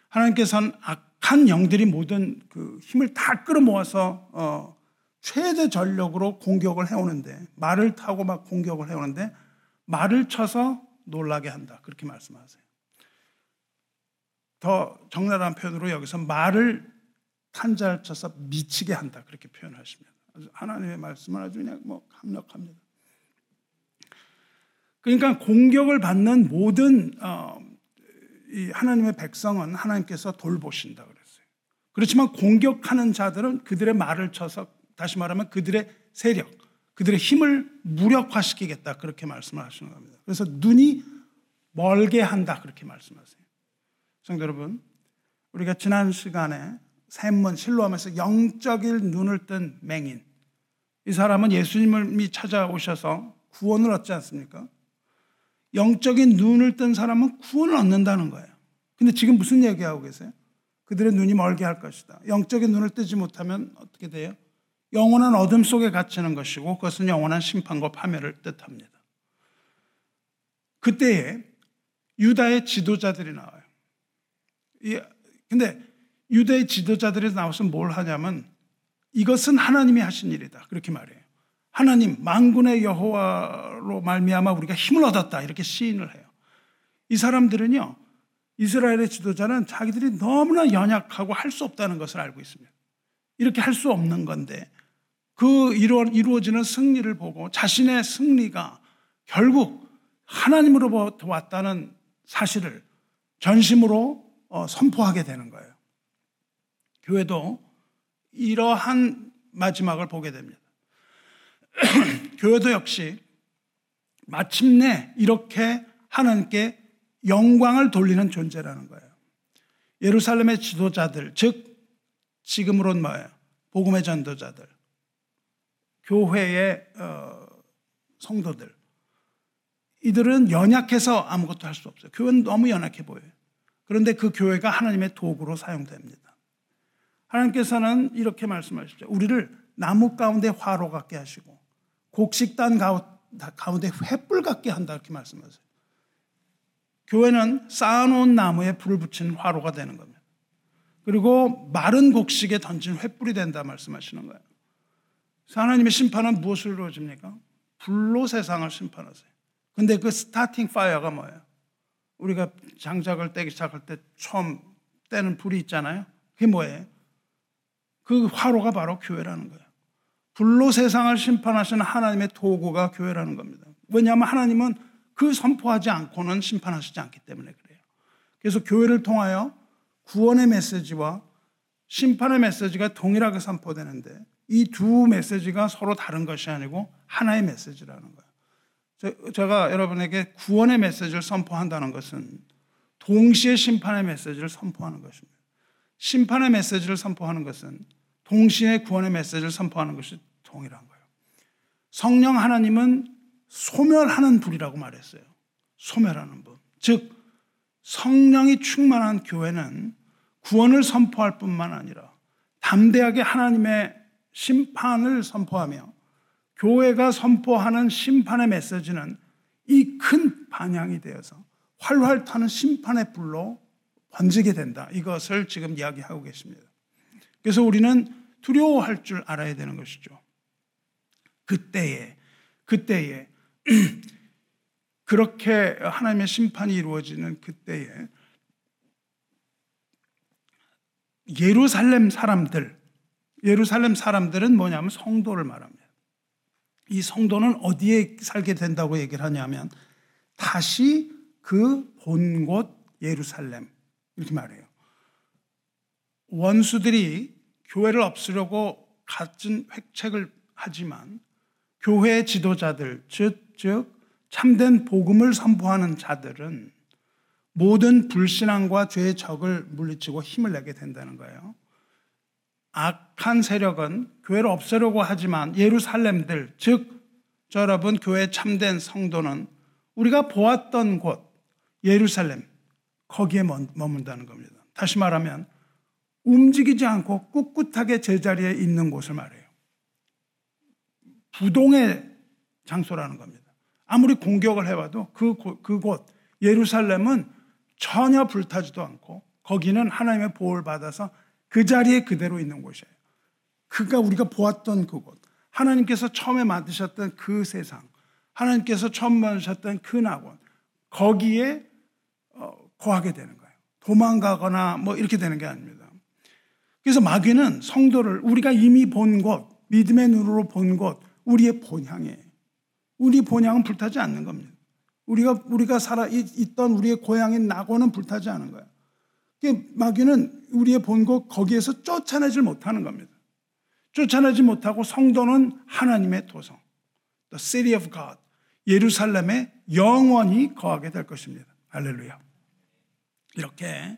하나님께서는 악한 영들이 모든 그 힘을 다 끌어모아서 어, 최대 전력으로 공격을 해오는데 말을 타고 막 공격을 해오는데 말을 쳐서 놀라게 한다. 그렇게 말씀하세요. 더 적나라한 표현으로 여기서 말을 탄자를 쳐서 미치게 한다. 그렇게 표현하십니다. 하나님의 말씀은 아주 그냥 뭐 강력합니다. 그러니까 공격을 받는 모든 어, 이 하나님의 백성은 하나님께서 돌보신다 그랬어요. 그렇지만 공격하는 자들은 그들의 말을 쳐서 다시 말하면 그들의 세력, 그들의 힘을 무력화시키겠다 그렇게 말씀을 하시는 겁니다. 그래서 눈이 멀게 한다 그렇게 말씀하세요. 성도 여러분, 우리가 지난 시간에 샘문 실로하면서 영적인 눈을 뜬 맹인 이 사람은 예수님을 찾아오셔서 구원을 얻지 않습니까? 영적인 눈을 뜬 사람은 구원을 얻는다는 거예요. 근데 지금 무슨 얘기하고 계세요? 그들의 눈이 멀게 할 것이다. 영적인 눈을 뜨지 못하면 어떻게 돼요? 영원한 어둠 속에 갇히는 것이고 그것은 영원한 심판과 파멸을 뜻합니다. 그때에 유다의 지도자들이 나와요. 근데 유다의 지도자들이 나와서 뭘 하냐면 이것은 하나님이 하신 일이다. 그렇게 말해요. 하나님 만군의 여호와로 말미암아 우리가 힘을 얻었다. 이렇게 시인을 해요. 이 사람들은요. 이스라엘의 지도자는 자기들이 너무나 연약하고 할 수 없다는 것을 알고 있습니다. 이렇게 할 수 없는 건데 그 이루어지는 승리를 보고 자신의 승리가 결국 하나님으로부터 왔다는 사실을 전심으로 어, 선포하게 되는 거예요. 교회도 이러한 마지막을 보게 됩니다. (clears throat) 교회도 역시 마침내 이렇게 하나님께 영광을 돌리는 존재라는 거예요. 예루살렘의 지도자들, 즉 지금으론 뭐예요? 복음의 전도자들, 교회의 어, 성도들. 이들은 연약해서 아무것도 할 수 없어요. 교회는 너무 연약해 보여요. 그런데 그 교회가 하나님의 도구로 사용됩니다. 하나님께서는 이렇게 말씀하시죠. 우리를 나무 가운데 화로 같게 하시고 곡식단 가운데 횃불 같게 한다 이렇게 말씀하세요. 교회는 쌓아놓은 나무에 불을 붙인 화로가 되는 겁니다. 그리고 마른 곡식에 던진 횃불이 된다 말씀하시는 거예요. 하나님의 심판은 무엇을 이루어집니까? 불로 세상을 심판하세요. 근데 그 starting fire가 뭐예요? 우리가 장작을 떼기 시작할 때 처음 떼는 불이 있잖아요. 그게 뭐예요? 그 화로가 바로 교회라는 거예요. 불로 세상을 심판하시는 하나님의 도구가 교회라는 겁니다. 왜냐하면 하나님은 그 선포하지 않고는 심판하시지 않기 때문에 그래요. 그래서 교회를 통하여 구원의 메시지와 심판의 메시지가 동일하게 선포되는데 이 두 메시지가 서로 다른 것이 아니고 하나의 메시지라는 거예요. 제가 여러분에게 구원의 메시지를 선포한다는 것은 동시에 심판의 메시지를 선포하는 것입니다. 심판의 메시지를 선포하는 것은 동시에 구원의 메시지를 선포하는 것이 동일한 거예요. 성령 하나님은 소멸하는 불이라고 말했어요. 소멸하는 불. 즉, 성령이 충만한 교회는 구원을 선포할 뿐만 아니라 담대하게 하나님의 심판을 선포하며 교회가 선포하는 심판의 메시지는 이 큰 반향이 되어서 활활 타는 심판의 불로 번지게 된다. 이것을 지금 이야기하고 계십니다. 그래서 우리는 두려워할 줄 알아야 되는 것이죠. 그때에, 그때에, (clears throat) 그렇게 하나님의 심판이 이루어지는 그때에 예루살렘 사람들, 예루살렘 사람들은 뭐냐면 성도를 말합니다. 이 성도는 어디에 살게 된다고 얘기를 하냐면 다시 그 본 곳 예루살렘 이렇게 말해요. 원수들이 교회를 없으려고 갖은 획책을 하지만 교회 지도자들 즉, 즉 참된 복음을 선포하는 자들은 모든 불신앙과 죄의 적을 물리치고 힘을 내게 된다는 거예요. 악한 세력은 교회를 없애려고 하지만 예루살렘들, 즉, 여러분, 교회 참된 성도는 우리가 보았던 곳, 예루살렘, 거기에 머문다는 겁니다. 다시 말하면, 움직이지 않고 꿋꿋하게 제자리에 있는 곳을 말해요. 부동의 장소라는 겁니다. 아무리 공격을 해봐도 그, 그곳, 예루살렘은 전혀 불타지도 않고 거기는 하나님의 보호를 받아서 그 자리에 그대로 있는 곳이에요. 그가 우리가 보았던 그곳, 하나님께서 처음에 만드셨던 그 세상, 하나님께서 처음 만드셨던 그 낙원, 거기에 어, 거하게 되는 거예요. 도망가거나 뭐 이렇게 되는 게 아닙니다. 그래서 마귀는 성도를 우리가 이미 본 곳, 믿음의 눈으로 본 것, 우리의 본향이에요. 우리 본향은 불타지 않는 겁니다. 우리가 우리가 살아 있던 우리의 고향인 낙원은 불타지 않은 거예요. 마귀는 우리의 본것 거기에서 쫓아내질 못하는 겁니다. 쫓아내지 못하고 성도는 하나님의 도성, the city of God, 예루살렘에 영원히 거하게 될 것입니다. 할렐루야. 이렇게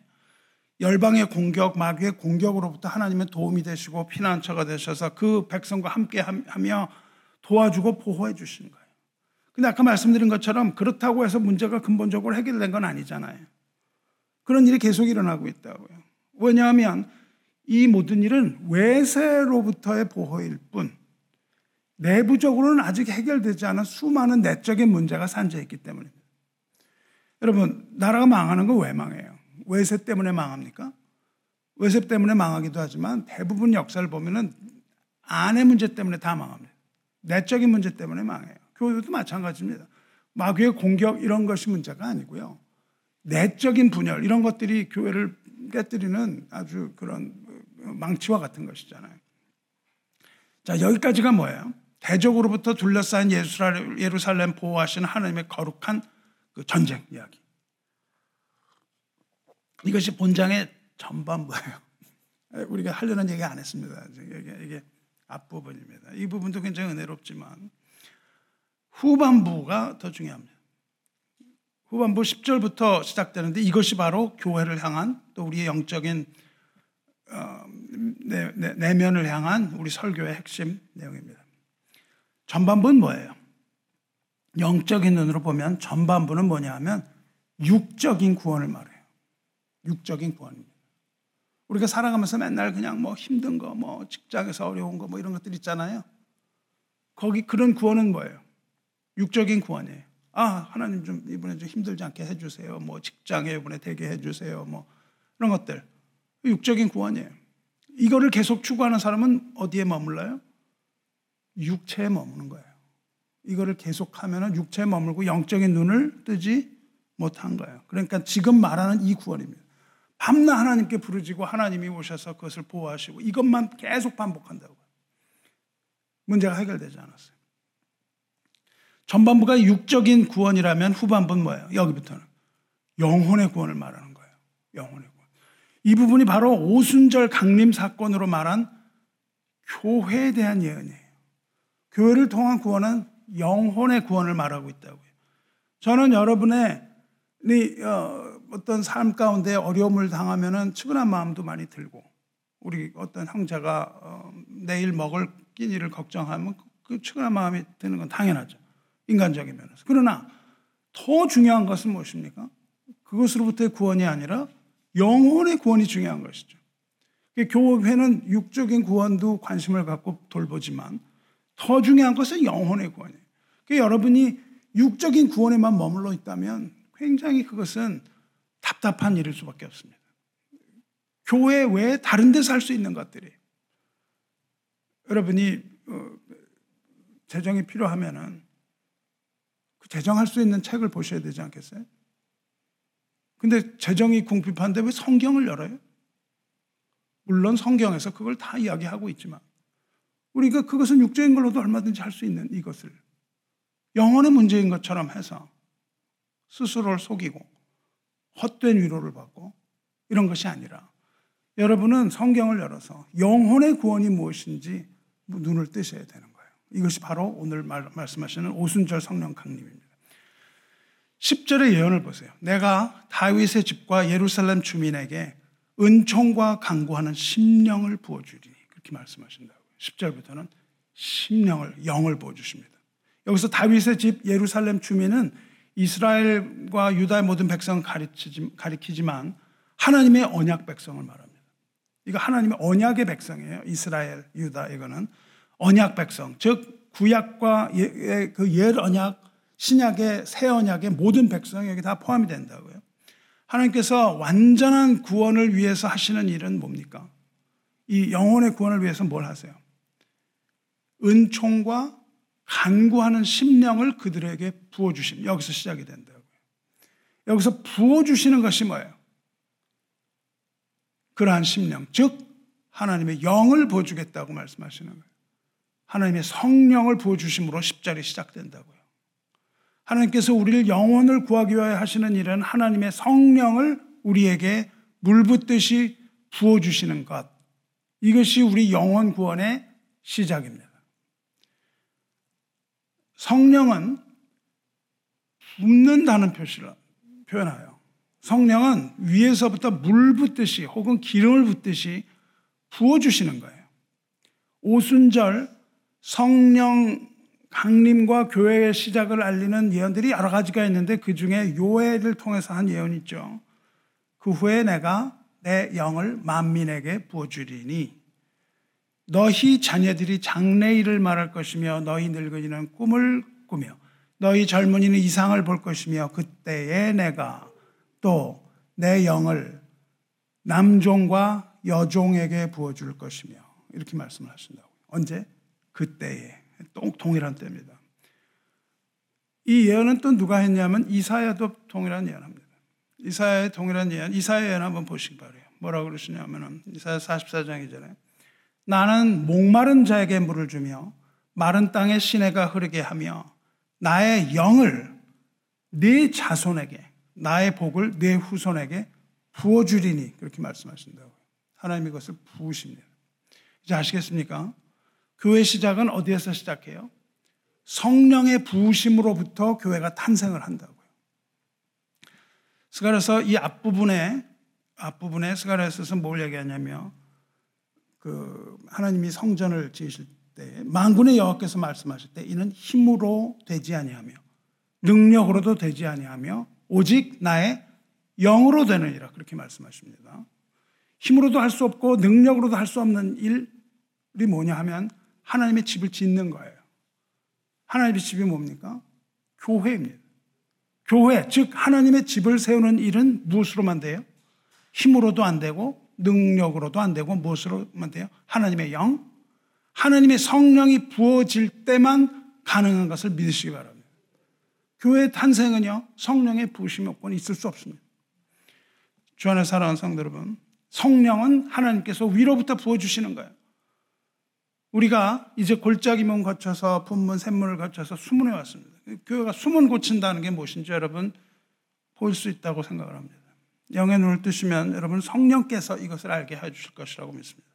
열방의 공격, 마귀의 공격으로부터 하나님의 도움이 되시고 피난처가 되셔서 그 백성과 함께 하며 도와주고 보호해 주시는 거예요. 근데 아까 말씀드린 것처럼 그렇다고 해서 문제가 근본적으로 해결된 건 아니잖아요. 그런 일이 계속 일어나고 있다고요. 왜냐하면 이 모든 일은 외세로부터의 보호일 뿐 내부적으로는 아직 해결되지 않은 수많은 내적인 문제가 산재해 있기 때문입니다. 여러분, 나라가 망하는 건 왜 망해요? 외세 때문에 망합니까? 외세 때문에 망하기도 하지만 대부분 역사를 보면은 안의 문제 때문에 다 망합니다. 내적인 문제 때문에 망해요. 교회도 마찬가지입니다. 마귀의 공격 이런 것이 문제가 아니고요. 내적인 분열 이런 것들이 교회를 깨뜨리는 아주 그런 망치와 같은 것이잖아요. 자, 여기까지가 뭐예요? 대적으로부터 둘러싸인 예루살렘 보호하시는 하나님의 거룩한 그 전쟁 이야기. 이것이 본장의 전반부예요. (laughs) 우리가 하려는 얘기 안 했습니다. 이게, 이게 앞부분입니다. 이 부분도 굉장히 은혜롭지만 후반부가 더 중요합니다. 후반부 10절부터 시작되는데 이것이 바로 교회를 향한 또 우리의 영적인 어, 내, 내, 내면을 향한 우리 설교의 핵심 내용입니다. 전반부는 뭐예요? 영적인 눈으로 보면 전반부는 뭐냐 하면 육적인 구원을 말해요. 육적인 구원입니다. 우리가 살아가면서 맨날 그냥 뭐 힘든 거, 뭐 직장에서 어려운 거, 뭐 이런 것들 있잖아요. 거기 그런 구원은 뭐예요? 육적인 구원이에요. 아, 하나님 좀 이번에 좀 힘들지 않게 해주세요. 뭐 직장에 이번에 되게 해주세요. 뭐 이런 것들. 육적인 구원이에요. 이거를 계속 추구하는 사람은 어디에 머물러요? 육체에 머무는 거예요. 이거를 계속하면 육체에 머물고 영적인 눈을 뜨지 못한 거예요. 그러니까 지금 말하는 이 구원입니다. 밤낮 하나님께 부르짖고 하나님이 오셔서 그것을 보호하시고 이것만 계속 반복한다고. 문제가 해결되지 않았어요. 전반부가 육적인 구원이라면 후반부는 뭐예요? 여기부터는 영혼의 구원을 말하는 거예요. 영혼의 구원. 이 부분이 바로 오순절 강림 사건으로 말한 교회에 대한 예언이에요. 교회를 통한 구원은 영혼의 구원을 말하고 있다고요. 저는 여러분의 어, 어떤 삶 가운데 어려움을 당하면은 측은한 마음도 많이 들고 우리 어떤 형제가 어, 내일 먹을 끼니를 걱정하면 그 측은한 마음이 드는 건 당연하죠. 인간적인 면에서. 그러나 더 중요한 것은 무엇입니까? 그것으로부터의 구원이 아니라 영혼의 구원이 중요한 것이죠. 교회는 육적인 구원도 관심을 갖고 돌보지만 더 중요한 것은 영혼의 구원이에요. 그러니까 여러분이 육적인 구원에만 머물러 있다면 굉장히 그것은 답답한 일일 수밖에 없습니다. 교회 외에 다른 데서 할 수 있는 것들이 여러분이 어, 재정이 필요하면은 그 재정할 수 있는 책을 보셔야 되지 않겠어요? 근데 재정이 궁핍한데 왜 성경을 열어요? 물론 성경에서 그걸 다 이야기하고 있지만 우리가 그것은 육적인 걸로도 얼마든지 할 수 있는 이것을 영혼의 문제인 것처럼 해서 스스로를 속이고 헛된 위로를 받고 이런 것이 아니라 여러분은 성경을 열어서 영혼의 구원이 무엇인지 눈을 뜨셔야 되는 거예요. 이것이 바로 오늘 말, 말씀하시는 오순절 성령 강림입니다. 10절의 예언을 보세요. 내가 다윗의 집과 예루살렘 주민에게 은총과 강구하는 심령을 부어주리니 그렇게 말씀하신다. 10절부터는 심령을 영을 부어 주십니다. 여기서 다윗의 집 예루살렘 주민은 이스라엘과 유다의 모든 백성을 가리키지, 가리키지만 하나님의 언약 백성을 말합니다. 이거 하나님의 언약의 백성이에요. 이스라엘, 유다 이거는 언약 백성, 즉 구약과 예, 그옛 언약, 신약의 새 언약의 모든 백성이 여기 다 포함이 된다고요. 하나님께서 완전한 구원을 위해서 하시는 일은 뭡니까? 이 영혼의 구원을 위해서 뭘 하세요? 은총과 간구하는 심령을 그들에게 부어주심. 여기서 시작이 된다고요. 여기서 부어주시는 것이 뭐예요? 그러한 심령, 즉, 하나님의 영을 부어주겠다고 말씀하시는 거예요. 하나님의 성령을 부어주심으로 10절이 시작된다고요. 하나님께서 우리를 영혼을 구하기 위하여 하시는 일은 하나님의 성령을 우리에게 물 붓듯이 부어주시는 것. 이것이 우리 영혼 구원의 시작입니다. 성령은 붓는다는 표시를 표현하여 성령은 위에서부터 물 붓듯이 혹은 기름을 붓듯이 부어주시는 거예요. 오순절 성령 강림과 교회의 시작을 알리는 예언들이 여러 가지가 있는데 그 중에 요해를 통해서 한 예언이 있죠. 그 후에 내가 내 영을 만민에게 부어주리니 너희 자녀들이 장래일을 말할 것이며 너희 늙은이는 꿈을 꾸며 너희 젊은이는 이상을 볼 것이며 그때에 내가 또 내 영을 남종과 여종에게 부어줄 것이며 이렇게 말씀을 하신다고. 언제? 그때에. 동일한 때입니다. 이 예언은 또 누가 했냐면 이사야도 동일한 예언합니다. 이사야의 동일한 예언, 이사야 예언 한번 보시기 바래요. 뭐라고 그러시냐면은 이사야 44장이잖아요. 나는 목마른 자에게 물을 주며 마른 땅에 시내가 흐르게 하며 나의 영을 네 자손에게 나의 복을 네 후손에게 부어 주리니 그렇게 말씀하신다고 하나님 이것을 부으십니다. 이제 아시겠습니까? 교회 시작은 어디에서 시작해요? 성령의 부으심으로부터 교회가 탄생을 한다고요. 스가랴서 이 앞부분에 앞부분에 스가랴서서 뭘 얘기하냐면 그 하나님이 성전을 지으실 때 만군의 여호와께서 말씀하실 때 이는 힘으로 되지 아니하며 능력으로도 되지 아니하며 오직 나의 영으로 되느니라 그렇게 말씀하십니다. 힘으로도 할 수 없고 능력으로도 할 수 없는 일이 뭐냐 하면 하나님의 집을 짓는 거예요. 하나님의 집이 뭡니까? 교회입니다. 교회, 즉 하나님의 집을 세우는 일은 무엇으로만 돼요? 힘으로도 안 되고 능력으로도 안 되고 무엇으로만 돼요? 하나님의 영, 하나님의 성령이 부어질 때만 가능한 것을 믿으시기 바랍니다. 교회 탄생은요, 성령의 부으심이 없고는 있을 수 없습니다. 주 안에 사랑하는 성도 여러분, 성령은 하나님께서 위로부터 부어주시는 거예요. 우리가 이제 골짜기문 거쳐서 분문, 샘문을 거쳐서 수문에 왔습니다. 교회가 수문 고친다는 게 무엇인지 여러분 볼 수 있다고 생각을 합니다. 영의 눈을 뜨시면 여러분 성령께서 이것을 알게 해 주실 것이라고 믿습니다.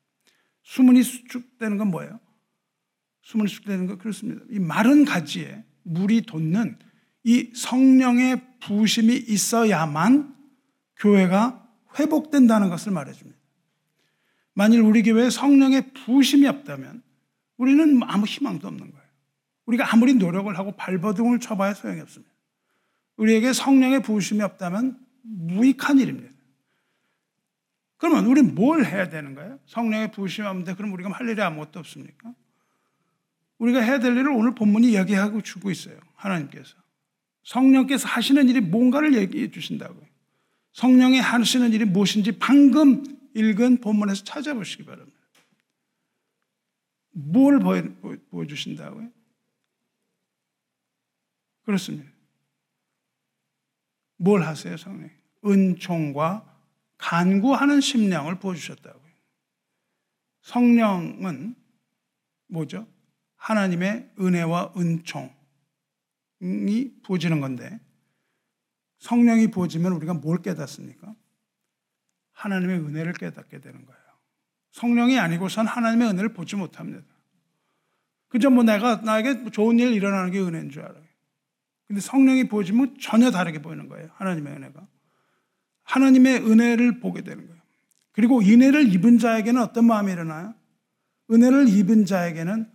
수문이 수축되는 건 뭐예요? 수문이 수축되는 건 그렇습니다. 이 마른 가지에 물이 돋는 이 성령의 부심이 있어야만 교회가 회복된다는 것을 말해줍니다. 만일 우리 교회에 성령의 부심이 없다면 우리는 아무 희망도 없는 거예요. 우리가 아무리 노력을 하고 발버둥을 쳐봐야 소용이 없습니다. 우리에게 성령의 부심이 없다면 무익한 일입니다. 그러면 우리 뭘 해야 되는 거예요? 성령의 없는데 그럼 우리가 할 일이 아무것도 없습니까? 우리가 해야 될 일을 오늘 본문이 얘기하고 주고 있어요. 하나님께서. 성령께서 하시는 일이 뭔가를 얘기해 주신다고요. 성령이 하시는 일이 무엇인지 방금 읽은 본문에서 찾아보시기 바랍니다. 뭘 보여주신다고요? 그렇습니다. 뭘 하세요, 성령? 은총과 간구하는 심령을 보여주셨다고요. 성령은 뭐죠? 하나님의 은혜와 은총이 부어지는 건데, 성령이 부어지면 우리가 뭘 깨닫습니까? 하나님의 은혜를 깨닫게 되는 거예요. 성령이 아니고선 하나님의 은혜를 보지 못합니다. 그저 뭐 내가, 나에게 좋은 일 일어나는 게 은혜인 줄 알아요. 근데 성령이 보여지면 전혀 다르게 보이는 거예요. 하나님의 은혜가. 하나님의 은혜를 보게 되는 거예요. 그리고 은혜를 입은 자에게는 어떤 마음이 일어나요? 은혜를 입은 자에게는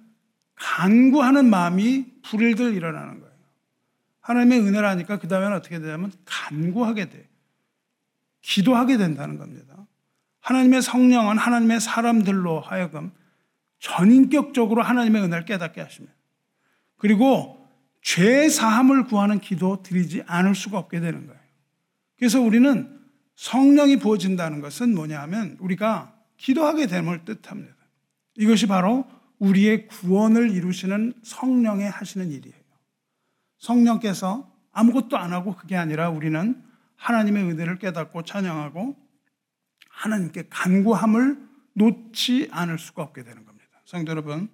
간구하는 마음이 불일들 일어나는 거예요. 하나님의 은혜를 하니까 그 다음에는 어떻게 되냐면 간구하게 돼. 기도하게 된다는 겁니다. 하나님의 성령은 하나님의 사람들로 하여금 전인격적으로 하나님의 은혜를 깨닫게 하십니다. 그리고 죄 사함을 구하는 기도 드리지 않을 수가 없게 되는 거예요. 그래서 우리는 성령이 부어진다는 것은 뭐냐 하면 우리가 기도하게 됨을 뜻합니다. 이것이 바로 우리의 구원을 이루시는 성령의 하시는 일이에요. 성령께서 아무것도 안 하고 그게 아니라 우리는 하나님의 은혜를 깨닫고 찬양하고 하나님께 간구함을 놓지 않을 수가 없게 되는 겁니다. 성도 여러분,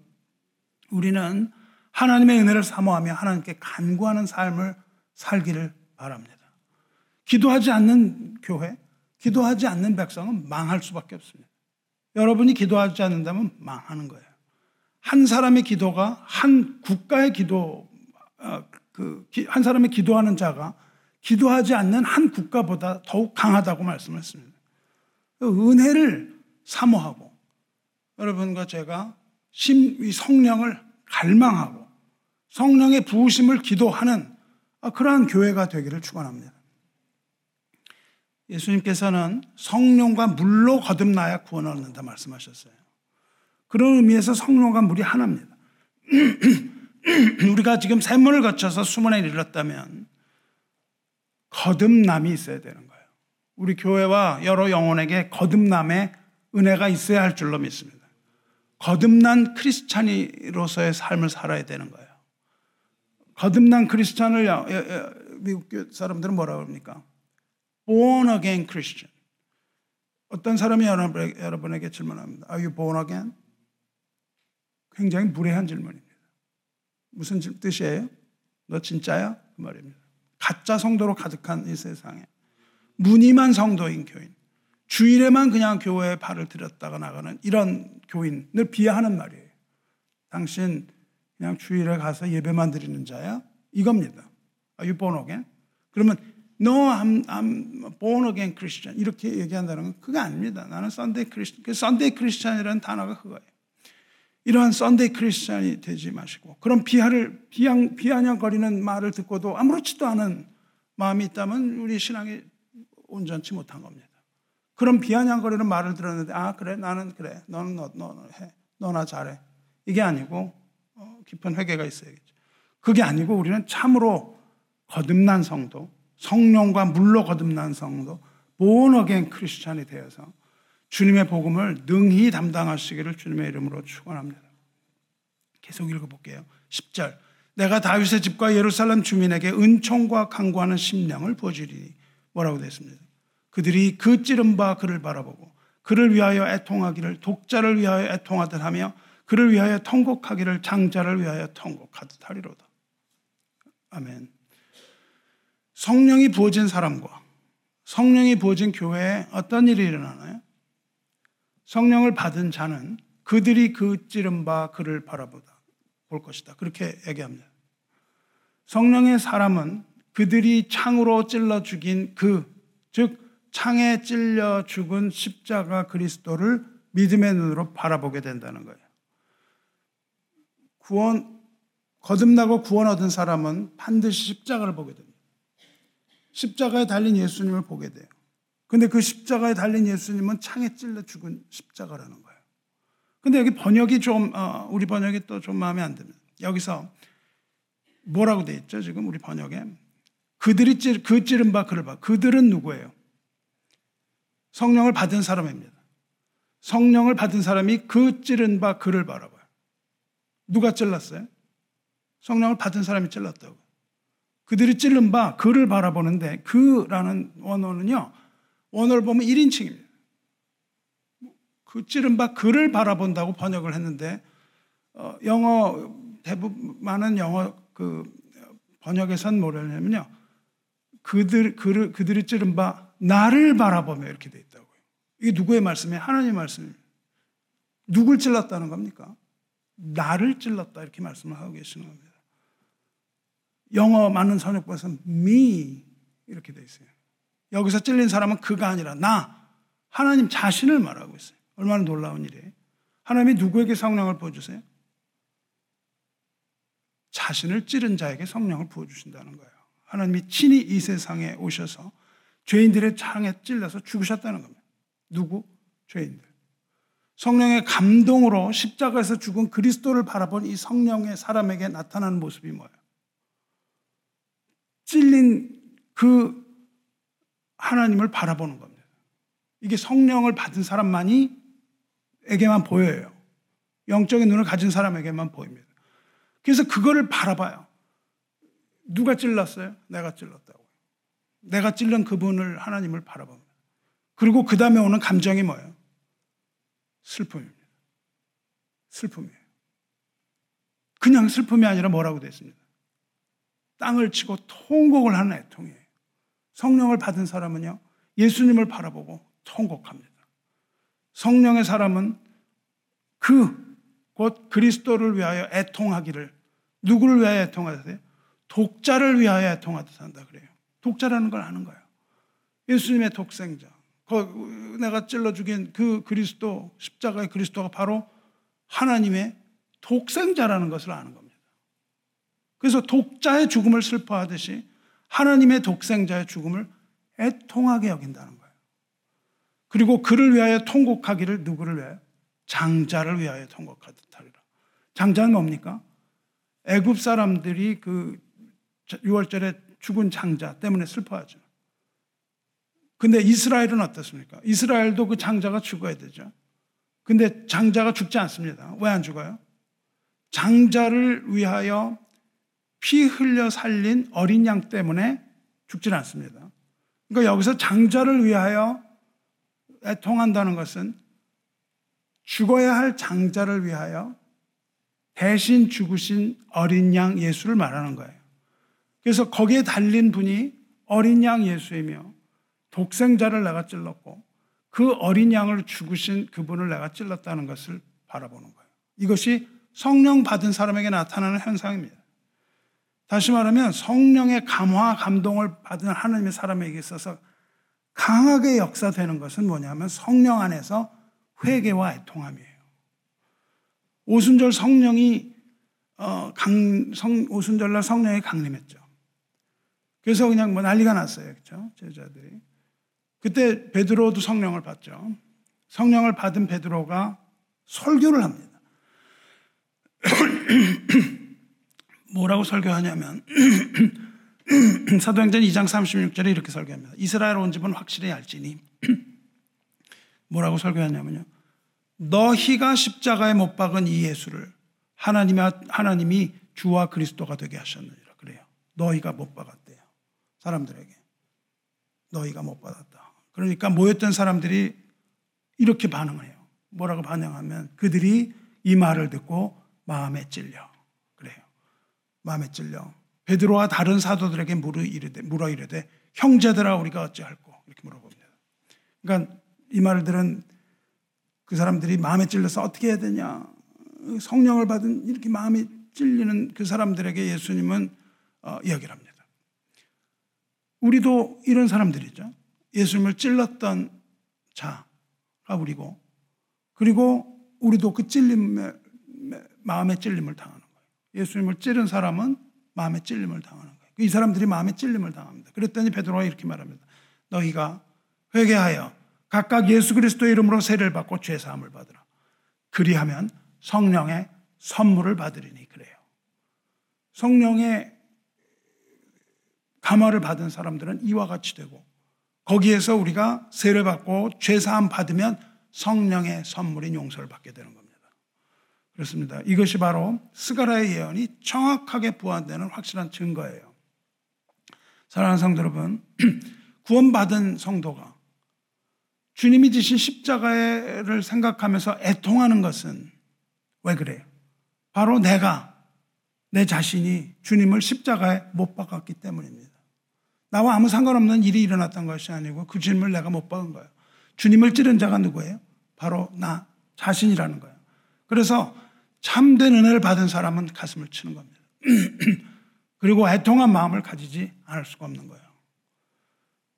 우리는 하나님의 은혜를 사모하며 하나님께 간구하는 삶을 살기를 바랍니다. 기도하지 않는 교회, 기도하지 않는 백성은 망할 수밖에 없습니다. 여러분이 기도하지 않는다면 망하는 거예요. 한 사람의 기도가 한 국가의 기도, 어, 그, 한 사람의 기도하는 자가 기도하지 않는 한 국가보다 더욱 강하다고 말씀했습니다. 은혜를 사모하고 여러분과 제가 심, 성령을 갈망하고 성령의 부으심을 기도하는 그러한 교회가 되기를 축원합니다. 예수님께서는 성령과 물로 거듭나야 구원을 얻는다 말씀하셨어요. 그런 의미에서 성령과 물이 하나입니다. (clears throat) 우리가 지금 샘문을 거쳐서 수문에 이르렀다면 거듭남이 있어야 되는 거예요. 우리 교회와 여러 영혼에게 거듭남의 은혜가 있어야 할 줄로 믿습니다. 거듭난 크리스찬이로서의 삶을 살아야 되는 거예요. 거듭난 크리스찬을 미국 사람들은 뭐라고 합니까? born again Christian. 어떤 사람이 여러분에게 질문합니다. Are you born again? 굉장히 무례한 질문입니다. 무슨 뜻이에요? 너 진짜야? 그 말입니다. 가짜 성도로 가득한 이 세상에 무늬만 성도인 교인, 주일에만 그냥 교회에 발을 들였다가 나가는 이런 교인을 비하하는 말이에요. 당신 그냥 주일에 가서 예배만 드리는 자야? 이겁니다. Are you born again? 그러면 No, I'm, I'm born again Christian. 이렇게 얘기한다는 건 그게 아닙니다. 나는 Sunday Christian. 그 Sunday Christian이라는 단어가 그거예요. 이러한 Sunday Christian이 되지 마시고 그런 비하를 비양 비아냥거리는 말을 듣고도 아무렇지도 않은 마음이 있다면 우리 신앙이 온전치 못한 겁니다. 그런 비아냥거리는 말을 들었는데 아 그래 나는 그래 너는 너, 너, 해 너나 잘해 이게 아니고 어, 깊은 회개가 있어야겠죠. 그게 아니고 우리는 참으로 거듭난 성도 성령과 물로 거듭난 성도, 본어겐 크리스찬이 되어서 주님의 복음을 능히 담당하시기를 주님의 이름으로 축원합니다. 계속 읽어볼게요. 10절. 내가 다윗의 집과 예루살렘 주민에게 은총과 강구하는 심령을 보여주리니 뭐라고 됐습니다. 그들이 그 찌른 바 그를 바라보고 그를 위하여 애통하기를 독자를 위하여 애통하듯 하며 그를 위하여 통곡하기를 장자를 위하여 통곡하듯 하리로다. 아멘. 성령이 부어진 사람과 성령이 부어진 교회에 어떤 일이 일어나나요? 성령을 받은 자는 그들이 그 찌른 바 그를 바라보다 볼 것이다. 그렇게 얘기합니다. 성령의 사람은 그들이 창으로 찔러 죽인 그, 즉, 창에 찔려 죽은 십자가 그리스도를 믿음의 눈으로 바라보게 된다는 거예요. 구원, 거듭나고 구원 얻은 사람은 반드시 십자가를 보게 됩니다. 십자가에 달린 예수님을 보게 돼요. 근데 그 십자가에 달린 예수님은 창에 찔러 죽은 십자가라는 거예요. 근데 여기 번역이 좀, 어, 우리 번역이 또 좀 마음에 안 듭니다. 여기서 뭐라고 돼 있죠? 지금 우리 번역에. 그들이 찌, 그 찌른 바 그를 봐. 그들은 누구예요? 성령을 받은 사람입니다. 성령을 받은 사람이 그 찌른 바 그를 바라봐요. 누가 찔렀어요? 성령을 받은 사람이 찔렀다고. 그들이 찔른 바 그를 바라보는데 그라는 원어는요. 원어를 보면 1인칭입니다. 그 찌른 바 그를 바라본다고 번역을 했는데 어, 영어 대부분 많은 영어 그 번역에선 뭐냐면요. 그들 그를 그들이 찌른 바 나를 바라보며 이렇게 돼 있다고요. 이게 누구의 말씀이에요? 하나님 말씀입니다. 누굴 찔렀다는 겁니까? 나를 찔렀다 이렇게 말씀을 하고 계시는 겁니다. 영어 많은 선역부에서 me 이렇게 돼 있어요. 여기서 찔린 사람은 그가 아니라 나 하나님 자신을 말하고 있어요. 얼마나 놀라운 일이에요. 하나님이 누구에게 성령을 부어주세요? 자신을 찌른 자에게 성령을 부어주신다는 거예요. 하나님이 친히 이 세상에 오셔서 죄인들의 창에 찔려서 죽으셨다는 겁니다. 누구? 죄인들. 성령의 감동으로 십자가에서 죽은 그리스도를 바라본 이 성령의 사람에게 나타나는 모습이 뭐예요? 찔린 그 하나님을 바라보는 겁니다. 이게 성령을 받은 사람만이 에게만 보여요. 영적인 눈을 가진 사람에게만 보입니다. 그래서 그거를 바라봐요. 누가 찔렀어요? 내가 찔렀다고. 내가 찔른 그분을 하나님을 바라봅니다. 그리고 그 다음에 오는 감정이 뭐예요? 슬픔입니다. 슬픔이에요. 그냥 슬픔이 아니라 뭐라고 됐습니다. 땅을 치고 통곡을 하는 애통이에요. 성령을 받은 사람은요, 예수님을 바라보고 통곡합니다. 성령의 사람은 그 곧 그리스도를 위하여 애통하기를 누구를 위하여 애통하세요? 독자를 위하여 애통하듯 한다 그래요. 독자라는 걸 아는 거예요. 예수님의 독생자. 내가 찔러 죽인 그 그리스도 십자가의 그리스도가 바로 하나님의 독생자라는 것을 아는 겁니다. 그래서 독자의 죽음을 슬퍼하듯이 하나님의 독생자의 죽음을 애통하게 여긴다는 거예요. 그리고 그를 위하여 통곡하기를 누구를 위하여? 장자를 위하여 통곡하듯 하리라. 장자는 뭡니까? 애굽 사람들이 그 6월절에 죽은 장자 때문에 슬퍼하죠. 근데 이스라엘은 어떻습니까? 이스라엘도 그 장자가 죽어야 되죠. 근데 장자가 죽지 않습니다. 왜 안 죽어요? 장자를 위하여 피 흘려 살린 어린 양 때문에 죽질 않습니다. 그러니까 여기서 장자를 위하여 애통한다는 것은 죽어야 할 장자를 위하여 대신 죽으신 어린 양 예수를 말하는 거예요. 그래서 거기에 달린 분이 어린 양 예수이며 독생자를 내가 찔렀고 그 어린 양을 죽으신 그분을 내가 찔렀다는 것을 바라보는 거예요. 이것이 성령 받은 사람에게 나타나는 현상입니다. 다시 말하면 성령의 감화, 감동을 받은 하나님의 사람에게 있어서 강하게 역사되는 것은 뭐냐면 성령 안에서 회개와 애통함이에요. 오순절 성령이 어, 강, 성, 오순절날 성령이 강림했죠. 그래서 그냥 뭐 난리가 났어요. 그렇죠? 제자들이. 그때 베드로도 성령을 받죠. 성령을 받은 베드로가 설교를 합니다. (clears throat) 뭐라고 설교하냐면 (clears throat) 사도행전 2장 36절에 이렇게 설교합니다. 이스라엘 온 집은 확실히 알지니 (clears throat) 뭐라고 설교하냐면요. 너희가 십자가에 못 박은 이 예수를 하나님이, 하나님이 주와 그리스도가 되게 하셨느니라 그래요. 너희가 못 박았대요. 사람들에게. 너희가 못 받았다. 그러니까 모였던 사람들이 이렇게 반응을 해요. 뭐라고 반응하면 그들이 이 말을 듣고 마음에 찔려. 그래요. 마음에 찔려. 베드로와 다른 사도들에게 물어 이르되, 물어 이르되 형제들아 우리가 어찌할꼬 이렇게 물어봅니다. 그러니까 이 말을 들은 그 사람들이 마음에 찔려서 어떻게 해야 되냐. 성령을 받은 이렇게 마음이 찔리는 그 사람들에게 예수님은 어, 이야기를 합니다. 우리도 이런 사람들이죠. 예수님을 찔렀던 자가 우리고, 그리고 우리도 그 찔림에, 마음의 찔림을 당하는 거예요. 예수님을 찌른 사람은 마음의 찔림을 당하는 거예요. 이 사람들이 마음의 찔림을 당합니다. 그랬더니 베드로가 이렇게 말합니다. 너희가 회개하여 각각 예수 그리스도의 이름으로 세례를 받고 죄 사함을 받으라. 그리하면 성령의 선물을 받으리니 그래요. 성령의 감화를 받은 사람들은 이와 같이 되고 거기에서 우리가 세례 받고 죄 사함 받으면 성령의 선물인 용서를 받게 되는 겁니다. 그렇습니다. 이것이 바로 스가라의 예언이 정확하게 부활되는 확실한 증거예요. 사랑하는 성도 여러분, (clears throat) 구원받은 성도가 주님이 지신 십자가를 생각하면서 애통하는 것은 왜 그래요? 바로 내가 내 자신이 주님을 십자가에 못 박았기 때문입니다. 나와 아무 상관없는 일이 일어났던 것이 아니고 그 주님을 내가 못 박은 거예요. 주님을 찌른 자가 누구예요? 바로 나 자신이라는 거예요. 그래서 참된 은혜를 받은 사람은 가슴을 치는 겁니다. (clears throat) 그리고 애통한 마음을 가지지 않을 수가 없는 거예요.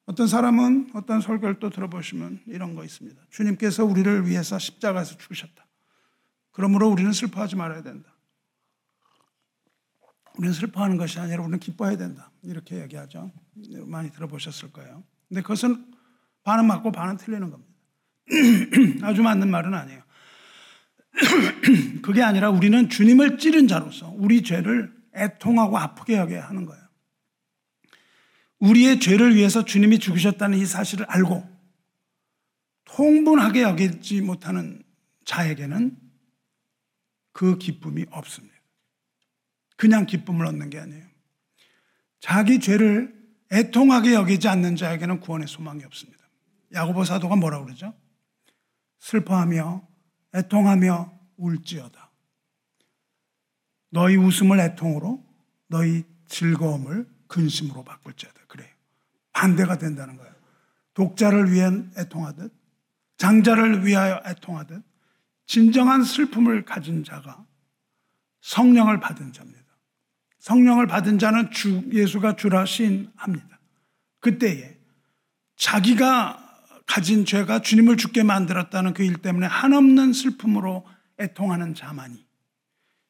어떤 사람은 어떤 설교를 또 들어보시면 이런 거 있습니다. 주님께서 우리를 위해서 십자가에서 죽으셨다. 그러므로 우리는 슬퍼하지 말아야 된다. 우리는 슬퍼하는 것이 아니라 우리는 기뻐해야 된다. 이렇게 얘기하죠. 많이 들어보셨을 거예요. 근데 그것은 반은 맞고 반은 틀리는 겁니다. (clears throat) 아주 맞는 말은 아니에요. (clears throat) 그게 아니라 우리는 주님을 찌른 자로서 우리 죄를 애통하고 아프게 하게 하는 거예요. 우리의 죄를 위해서 주님이 죽으셨다는 이 사실을 알고 통분하게 여기지 못하는 자에게는 그 기쁨이 없습니다. 그냥 기쁨을 얻는 게 아니에요. 자기 죄를 애통하게 여기지 않는 자에게는 구원의 소망이 없습니다. 야고보 사도가 뭐라고 그러죠? 슬퍼하며 애통하며 울지어다. 너희 웃음을 애통으로 너희 즐거움을 근심으로 바꿀지어다. 그래요. 반대가 된다는 거예요. 독자를 위한 애통하듯 장자를 위하여 애통하듯 진정한 슬픔을 가진 자가 성령을 받은 자입니다. 성령을 받은 자는 주, 예수가 주라 시인합니다. 그때에 자기가 가진 죄가 주님을 죽게 만들었다는 그 일 때문에 한없는 슬픔으로 애통하는 자만이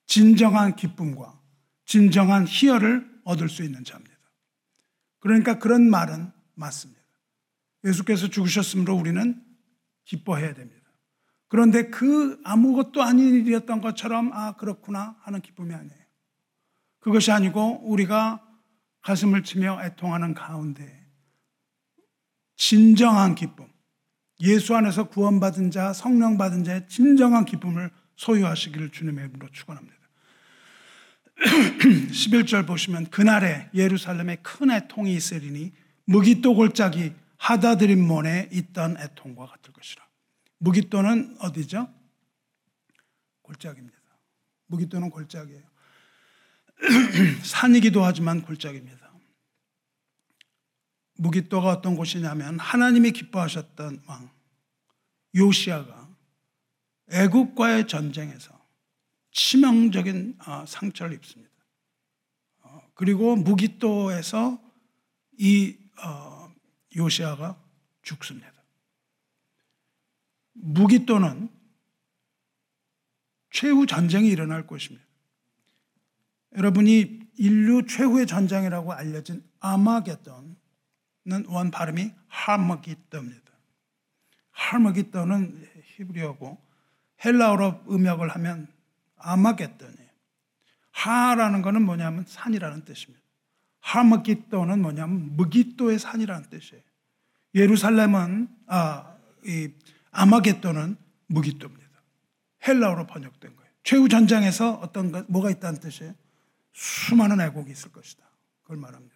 진정한 기쁨과 진정한 희열을 얻을 수 있는 자입니다. 그러니까 그런 말은 맞습니다. 예수께서 죽으셨으므로 우리는 기뻐해야 됩니다. 그런데 그 아무것도 아닌 일이었던 것처럼 아 그렇구나 하는 기쁨이 아니에요. 그것이 아니고 우리가 가슴을 치며 애통하는 가운데 진정한 기쁨, 예수 안에서 구원받은 자, 성령 받은 자의 진정한 기쁨을 소유하시기를 주님의 이름으로 축원합니다. (clears throat) 11절 보시면 그날에 예루살렘에 큰 애통이 있으리니 무기또 골짜기 하다드림 몬에 있던 애통과 같을 것이라. 무기또는 어디죠? 골짜기입니다. 무기또는 골짜기예요. (clears throat) 산이기도 하지만 골짜기입니다. 무기또가 어떤 곳이냐면 하나님이 기뻐하셨던 왕 요시아가 애국과의 전쟁에서 치명적인 어, 상처를 입습니다. 어, 그리고 무기또에서 이 어, 요시아가 죽습니다. 무기또는 최후 전쟁이 일어날 것입니다. 여러분이 인류 최후의 전쟁이라고 알려진 아마겟돈은 원 발음이 하마기떠입니다. 하마기떠는 히브리어고 헬라어로 음역을 하면 아마겟돈이에요. 하라는 것은 뭐냐면 산이라는 뜻입니다. 하마기또는 뭐냐면 무기또의 산이라는 뜻이에요. 예루살렘은 아, 이 아마겟돈은 무기또입니다. 헬라어로 번역된 거예요. 최후 전장에서 어떤 것, 뭐가 있다는 뜻이에요? 수많은 애곡이 있을 것이다. 그걸 말합니다.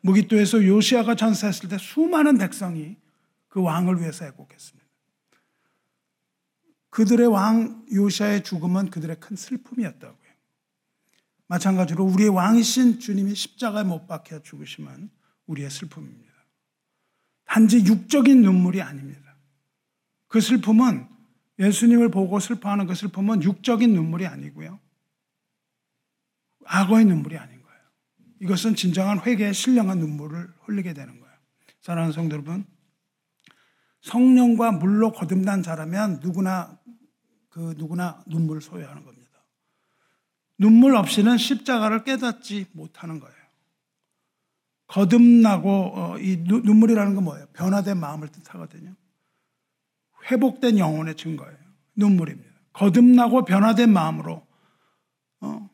무기또에서 요시아가 전사했을 때 수많은 백성이 그 왕을 위해서 애곡했습니다. 그들의 왕 요시아의 죽음은 그들의 큰 슬픔이었다고요. 마찬가지로 우리의 왕이신 주님이 십자가에 못 박혀 죽으시면 우리의 슬픔입니다. 단지 육적인 눈물이 아닙니다. 그 슬픔은 예수님을 보고 슬퍼하는 그 슬픔은 육적인 눈물이 아니고요. 악어의 눈물이 아닌 거예요. 이것은 진정한 회개의 신령한 눈물을 흘리게 되는 거예요. 사랑하는 성도 여러분, 성령과 물로 거듭난 자라면 누구나 그 누구나 눈물을 소유하는 겁니다. 눈물 없이는 십자가를 깨닫지 못하는 거예요. 거듭나고 어, 이 눈물이라는 건 뭐예요? 변화된 마음을 뜻하거든요. 회복된 영혼의 증거예요. 눈물입니다. 거듭나고 변화된 마음으로 어,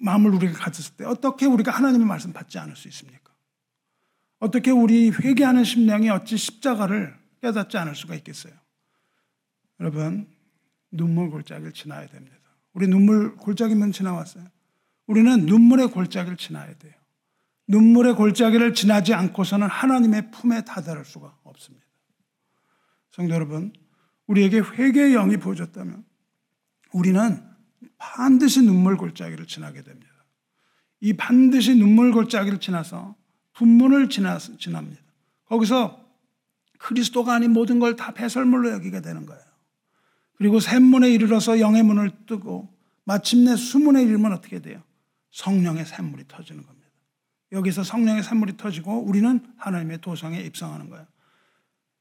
마음을 우리가 가졌을 때 어떻게 우리가 하나님의 말씀 받지 않을 수 있습니까? 어떻게 우리 회개하는 심령이 어찌 십자가를 깨닫지 않을 수가 있겠어요? 여러분 눈물 골짜기를 지나야 됩니다. 우리 눈물 골짜기만 지나왔어요. 우리는 눈물의 골짜기를 지나야 돼요. 눈물의 골짜기를 지나지 않고서는 하나님의 품에 다다를 수가 없습니다. 성도 여러분, 우리에게 회개의 영이 부어졌다면 우리는 반드시 눈물 골짜기를 지나게 됩니다. 이 반드시 눈물 골짜기를 지나서 분문을 지나, 지납니다. 거기서 그리스도가 아닌 모든 걸 다 배설물로 여기게 되는 거예요. 그리고 샘문에 이르러서 영의 문을 뜨고 마침내 수문에 이르면 어떻게 돼요? 성령의 샘물이 터지는 겁니다. 여기서 성령의 샘물이 터지고 우리는 하나님의 도성에 입성하는 거예요.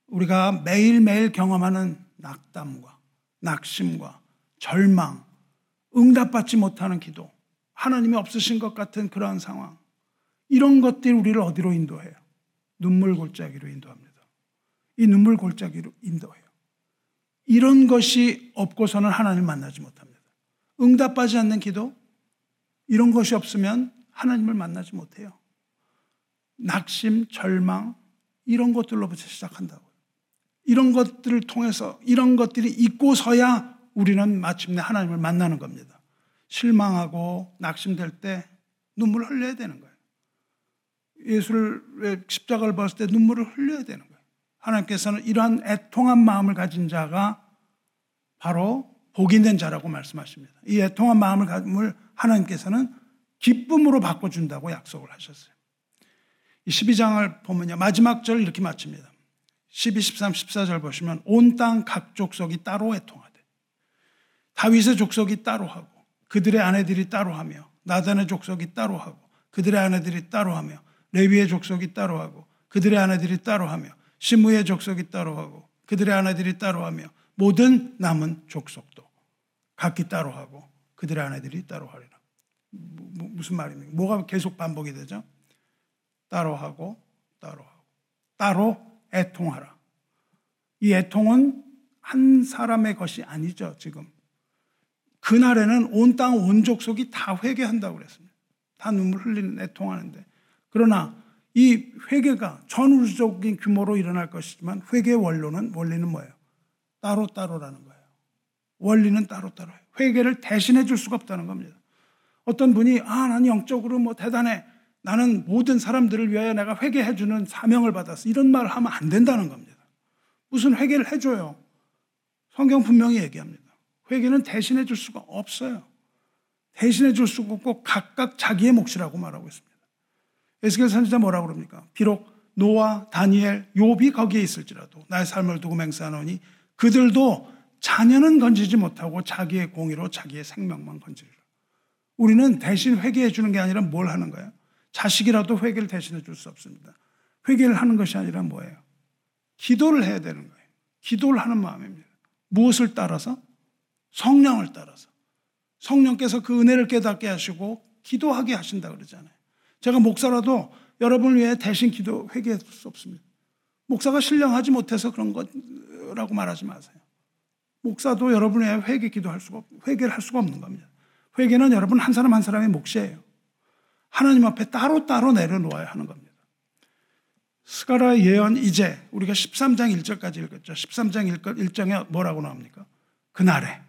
우리가 매일매일 경험하는 낙담과 낙심과 절망, 응답받지 못하는 기도, 하나님이 없으신 것 같은 그러한 상황, 이런 것들이 우리를 어디로 인도해요? 눈물 골짜기로 인도합니다. 이 눈물 골짜기로 인도해요. 이런 것이 없고서는 하나님 만나지 못합니다. 응답받지 않는 기도, 이런 것이 없으면 하나님을 만나지 못해요. 낙심, 절망, 이런 것들로부터 시작한다고요. 이런 것들을 통해서, 이런 것들이 있고서야 우리는 마침내 하나님을 만나는 겁니다. 실망하고 낙심될 때 눈물을 흘려야 되는 거예요. 예수를 십자가를 봤을 때 눈물을 흘려야 되는 거예요. 하나님께서는 이러한 애통한 마음을 가진 자가 바로 복이 있는 자라고 말씀하십니다. 이 애통한 마음을 하나님께서는 기쁨으로 바꿔준다고 약속을 하셨어요. 이 12장을 보면요. 마지막 절 이렇게 마칩니다. 12, 13, 14절 보시면 온 땅 각 족속이 따로 애통하되 다윗의 족속이 따로 하고 그들의 아내들이 따로 하며 나단의 족속이 따로 하고 그들의 아내들이 따로 하며 레위의 족속이 따로 하고 그들의 아내들이 따로 하며 시므의 족속이 따로 하고 그들의 아내들이 따로 하며 모든 남은 족속도 각기 따로 하고 그들의 아내들이 따로 하리라. 무슨 말입니까? 뭐가 계속 반복이 되죠? 따로 하고 따로 하고 따로 애통하라. 이 애통은 한 사람의 것이 아니죠, 지금. 그날에는 온 땅, 온 족속이 다 회개한다고 그랬습니다. 다 눈물 흘리는 애통하는데. 그러나 이 회개가 전우주적인 규모로 일어날 것이지만 회개의 원로는, 원리는 뭐예요? 따로따로라는 거예요. 원리는 따로따로예요. 회개를 대신해 줄 수가 없다는 겁니다. 어떤 분이, 아, 난 영적으로 뭐 대단해. 나는 모든 사람들을 위하여 내가 회개해 주는 사명을 받았어. 이런 말을 하면 안 된다는 겁니다. 무슨 회개를 해 줘요? 성경 분명히 얘기합니다. 회개는 대신해 줄 수가 없어요. 대신해 줄 수가 없고 각각 자기의 몫이라고 말하고 있습니다. 에스겔 선지자 뭐라고 그럽니까? 비록 노아, 다니엘, 욥이 거기에 있을지라도 나의 삶을 두고 맹세하노니 그들도 자녀는 건지지 못하고 자기의 공의로 자기의 생명만 건지리라. 우리는 대신 회개해 주는 게 아니라 뭘 하는 거예요? 자식이라도 회개를 대신해 줄 수 없습니다. 회개를 하는 것이 아니라 뭐예요? 기도를 해야 되는 거예요. 기도를 하는 마음입니다. 무엇을 따라서? 성령을 따라서. 성령께서 그 은혜를 깨닫게 하시고 기도하게 하신다 그러잖아요. 제가 목사라도 여러분을 위해 대신 기도 회개할 수 없습니다. 목사가 신령하지 못해서 그런 거라고 말하지 마세요. 목사도 여러분의 회개 기도할 수가 회개를 할 수가 없는 겁니다. 회개는 여러분 한 사람 한 사람의 몫이에요. 하나님 앞에 따로 따로 내려놓아야 하는 겁니다. 스가라 예언 이제 우리가 13장 1절까지 읽었죠. 13장 1절에 뭐라고 나옵니까? 그날에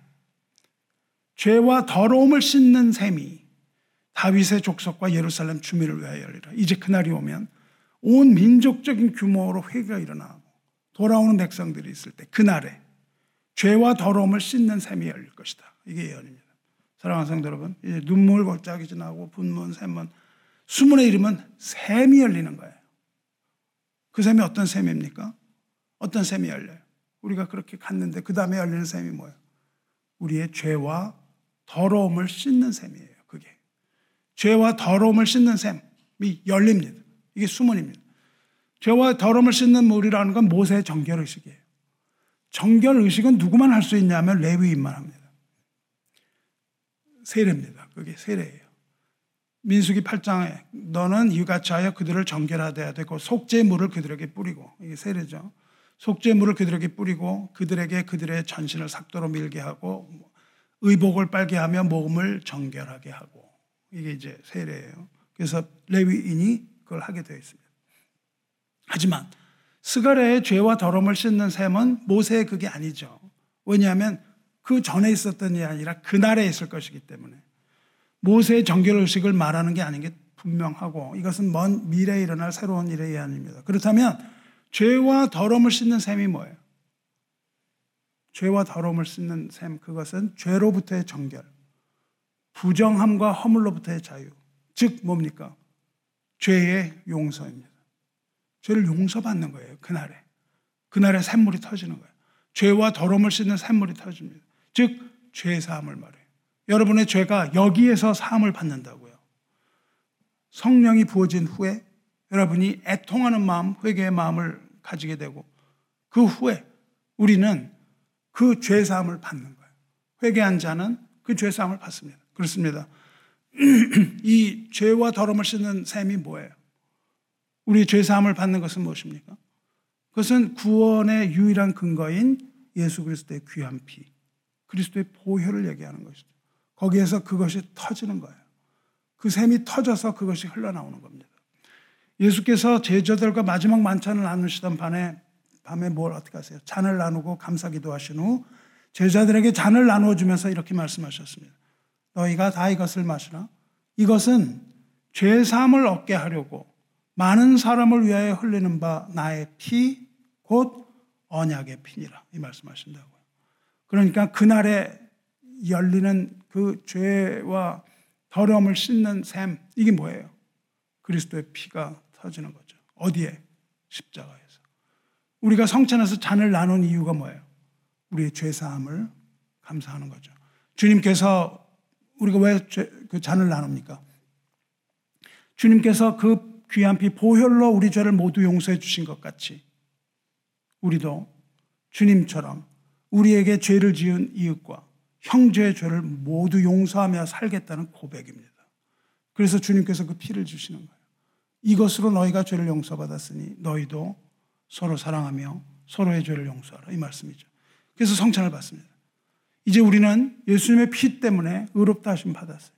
죄와 더러움을 씻는 셈이 다윗의 족속과 예루살렘 주민을 위하여 열리라. 이제 그날이 오면 온 민족적인 규모로 회개가 일어나고 돌아오는 백성들이 있을 때 그날에 죄와 더러움을 씻는 셈이 열릴 것이다. 이게 예언입니다. 사랑하는 성도 여러분, 이제 눈물 골짜기 지나고 분문, 샘문, 수문의 이름은 샘이 열리는 거예요. 그 샘이 어떤 샘입니까? 어떤 샘이 열려요? 우리가 그렇게 갔는데 그 다음에 열리는 샘이 뭐예요? 우리의 죄와 더러움을 씻는 샘이에요. 그게 죄와 더러움을 씻는 샘이 열립니다. 이게 수문입니다. 죄와 더러움을 씻는 물이라는 건 모세의 정결 의식이에요. 정결 의식은 누구만 할 수 있냐면 레위인만 합니다. 세례입니다. 그게 세례예요. 민수기 8장에 너는 이같이 하여 그들을 정결하여야 되고 속죄 물을 그들에게 뿌리고 이게 세례죠. 속죄물을 그들에게 뿌리고 그들에게 그들의 전신을 삭도로 밀게 하고 의복을 빨게 하며 몸을 정결하게 하고 이게 이제 세례예요. 그래서 레위인이 그걸 하게 되어 있습니다. 하지만 스가랴의 죄와 더러움을 씻는 셈은 모세의 그게 아니죠. 왜냐하면 그 전에 있었던 게 아니라 그날에 있을 것이기 때문에 모세의 정결 의식을 말하는 게 아닌 게 분명하고 이것은 먼 미래에 일어날 새로운 일의 예언입니다. 그렇다면 죄와 더러움을 씻는 셈이 뭐예요? 죄와 더러움을 씻는 셈 그것은 죄로부터의 정결, 부정함과 허물로부터의 자유. 즉 뭡니까? 죄의 용서입니다. 죄를 용서받는 거예요. 그날에. 그날에 샘물이 터지는 거예요. 죄와 더러움을 씻는 샘물이 터집니다. 즉, 죄 사함을 말해요. 여러분의 죄가 여기에서 사함을 받는다고요. 성령이 부어진 후에 여러분이 애통하는 마음, 회개의 마음을 가지게 되고 그 후에 우리는 그 죄 사함을 받는 거예요. 회개한 자는 그 죄 사함을 받습니다. 그렇습니다. (clears throat) 이 죄와 더러움을 씻는 셈이 뭐예요? 우리 죄 사함을 받는 것은 무엇입니까? 그것은 구원의 유일한 근거인 예수 그리스도의 귀한 피, 그리스도의 보혈을 얘기하는 것이죠. 거기에서 그것이 터지는 거예요. 그 샘이 터져서 그것이 흘러나오는 겁니다. 예수께서 제자들과 마지막 만찬을 나누시던 밤에 밤에 뭘 어떻게 하세요? 잔을 나누고 감사기도 하신 후 제자들에게 잔을 나누어 주면서 이렇게 말씀하셨습니다. 너희가 다 이것을 마시라. 이것은 죄 사함을 얻게 하려고 많은 사람을 위하여 흘리는 바 나의 피 곧 언약의 피니라 이 말씀하신다고요. 그러니까 그날에 열리는 그 죄와 더러움을 씻는 샘 이게 뭐예요? 그리스도의 피가 터지는 거죠. 어디에? 십자가에서. 우리가 성찬에서 잔을 나눈 이유가 뭐예요? 우리의 죄 사함을 감사하는 거죠. 주님께서 우리가 왜 그 잔을 나눕니까? 주님께서 그 귀한 피 보혈로 우리 죄를 모두 용서해 주신 것 같이 우리도 주님처럼 우리에게 죄를 지은 이웃과 형제의 죄를 모두 용서하며 살겠다는 고백입니다. 그래서 주님께서 그 피를 주시는 거예요. 이것으로 너희가 죄를 용서받았으니 너희도 서로 사랑하며 서로의 죄를 용서하라. 이 말씀이죠. 그래서 성찬을 받습니다. 이제 우리는 예수님의 피 때문에 의롭다 하심 받았어요.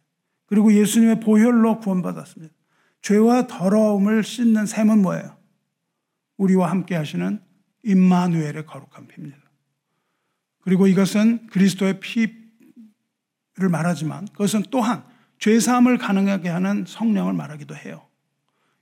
그리고 예수님의 보혈로 구원받았습니다. 죄와 더러움을 씻는 셈은 뭐예요? 우리와 함께 하시는 임마누엘의 거룩한 피입니다. 그리고 이것은 그리스도의 피를 말하지만 그것은 또한 죄사함을 가능하게 하는 성령을 말하기도 해요.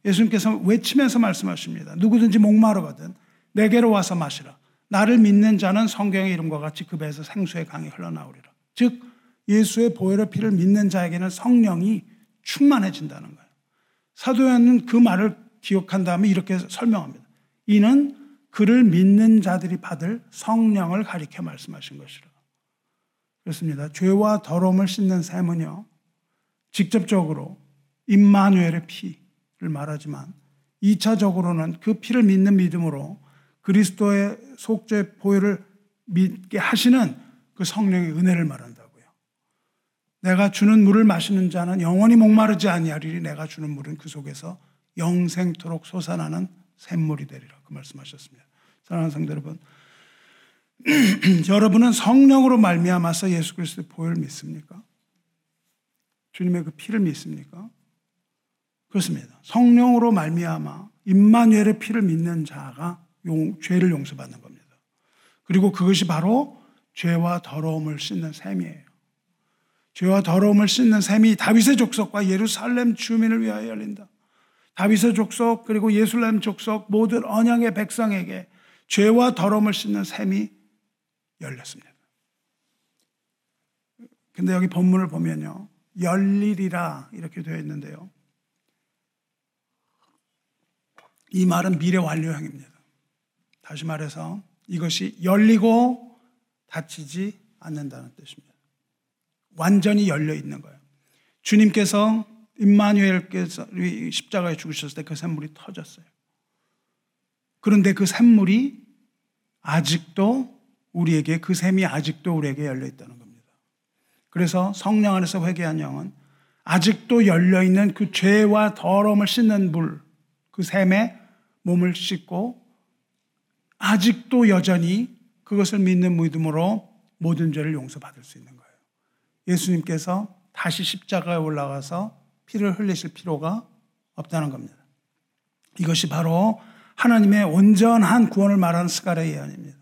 예수님께서 외치면서 말씀하십니다. 누구든지 목마르거든 내게로 와서 마시라. 나를 믿는 자는 성경의 이름과 같이 그 배에서 생수의 강이 흘러나오리라. 즉 예수의 보혈의 피를 믿는 자에게는 성령이 충만해진다는 거예요. 사도 요한은 그 말을 기억한 다음에 이렇게 설명합니다. 이는 그를 믿는 자들이 받을 성령을 가리켜 말씀하신 것이라. 그렇습니다. 죄와 더러움을 씻는 셈은요. 직접적으로 임마누엘의 피를 말하지만 2차적으로는 그 피를 믿는 믿음으로 그리스도의 속죄 보혈을 믿게 하시는 그 성령의 은혜를 말한다고요. 내가 주는 물을 마시는 자는 영원히 목마르지 아니하리니 내가 주는 물은 그 속에서 영생토록 솟아나는 샘물이 되리라. 그 말씀하셨습니다. 사랑하는 성도 여러분, (clears throat) 여러분은 성령으로 말미암아서 예수 그리스도의 보혈을 믿습니까? 주님의 그 피를 믿습니까? 그렇습니다. 성령으로 말미암아 임마누엘의 피를 믿는 자가 용, 죄를 용서받는 겁니다. 그리고 그것이 바로 죄와 더러움을 씻는 셈이에요. 죄와 더러움을 씻는 셈이 다윗의 족속과 예루살렘 주민을 위하여 열린다. 다윗의 족속 그리고 예술렘 족속 모든 언양의 백성에게 죄와 더러움을 씻는 셈이 열렸습니다. 근데 여기 본문을 보면요. 열리리라 이렇게 되어 있는데요. 이 말은 미래 완료형입니다. 다시 말해서 이것이 열리고 닫히지 않는다는 뜻입니다. 완전히 열려 있는 거예요. 주님께서 임마누엘께서 십자가에 죽으셨을 때 그 샘물이 터졌어요. 그런데 그 샘물이 아직도 우리에게 그 샘이 아직도 우리에게 열려 있다는 겁니다. 그래서 성령 안에서 회개한 영은 아직도 열려 있는 그 죄와 더러움을 씻는 물, 그 샘에 몸을 씻고 아직도 여전히 그것을 믿는 믿음으로 모든 죄를 용서받을 수 있는 거예요. 예수님께서 다시 십자가에 올라가서 피를 흘리실 필요가 없다는 겁니다. 이것이 바로 하나님의 온전한 구원을 말하는 스가랴 예언입니다.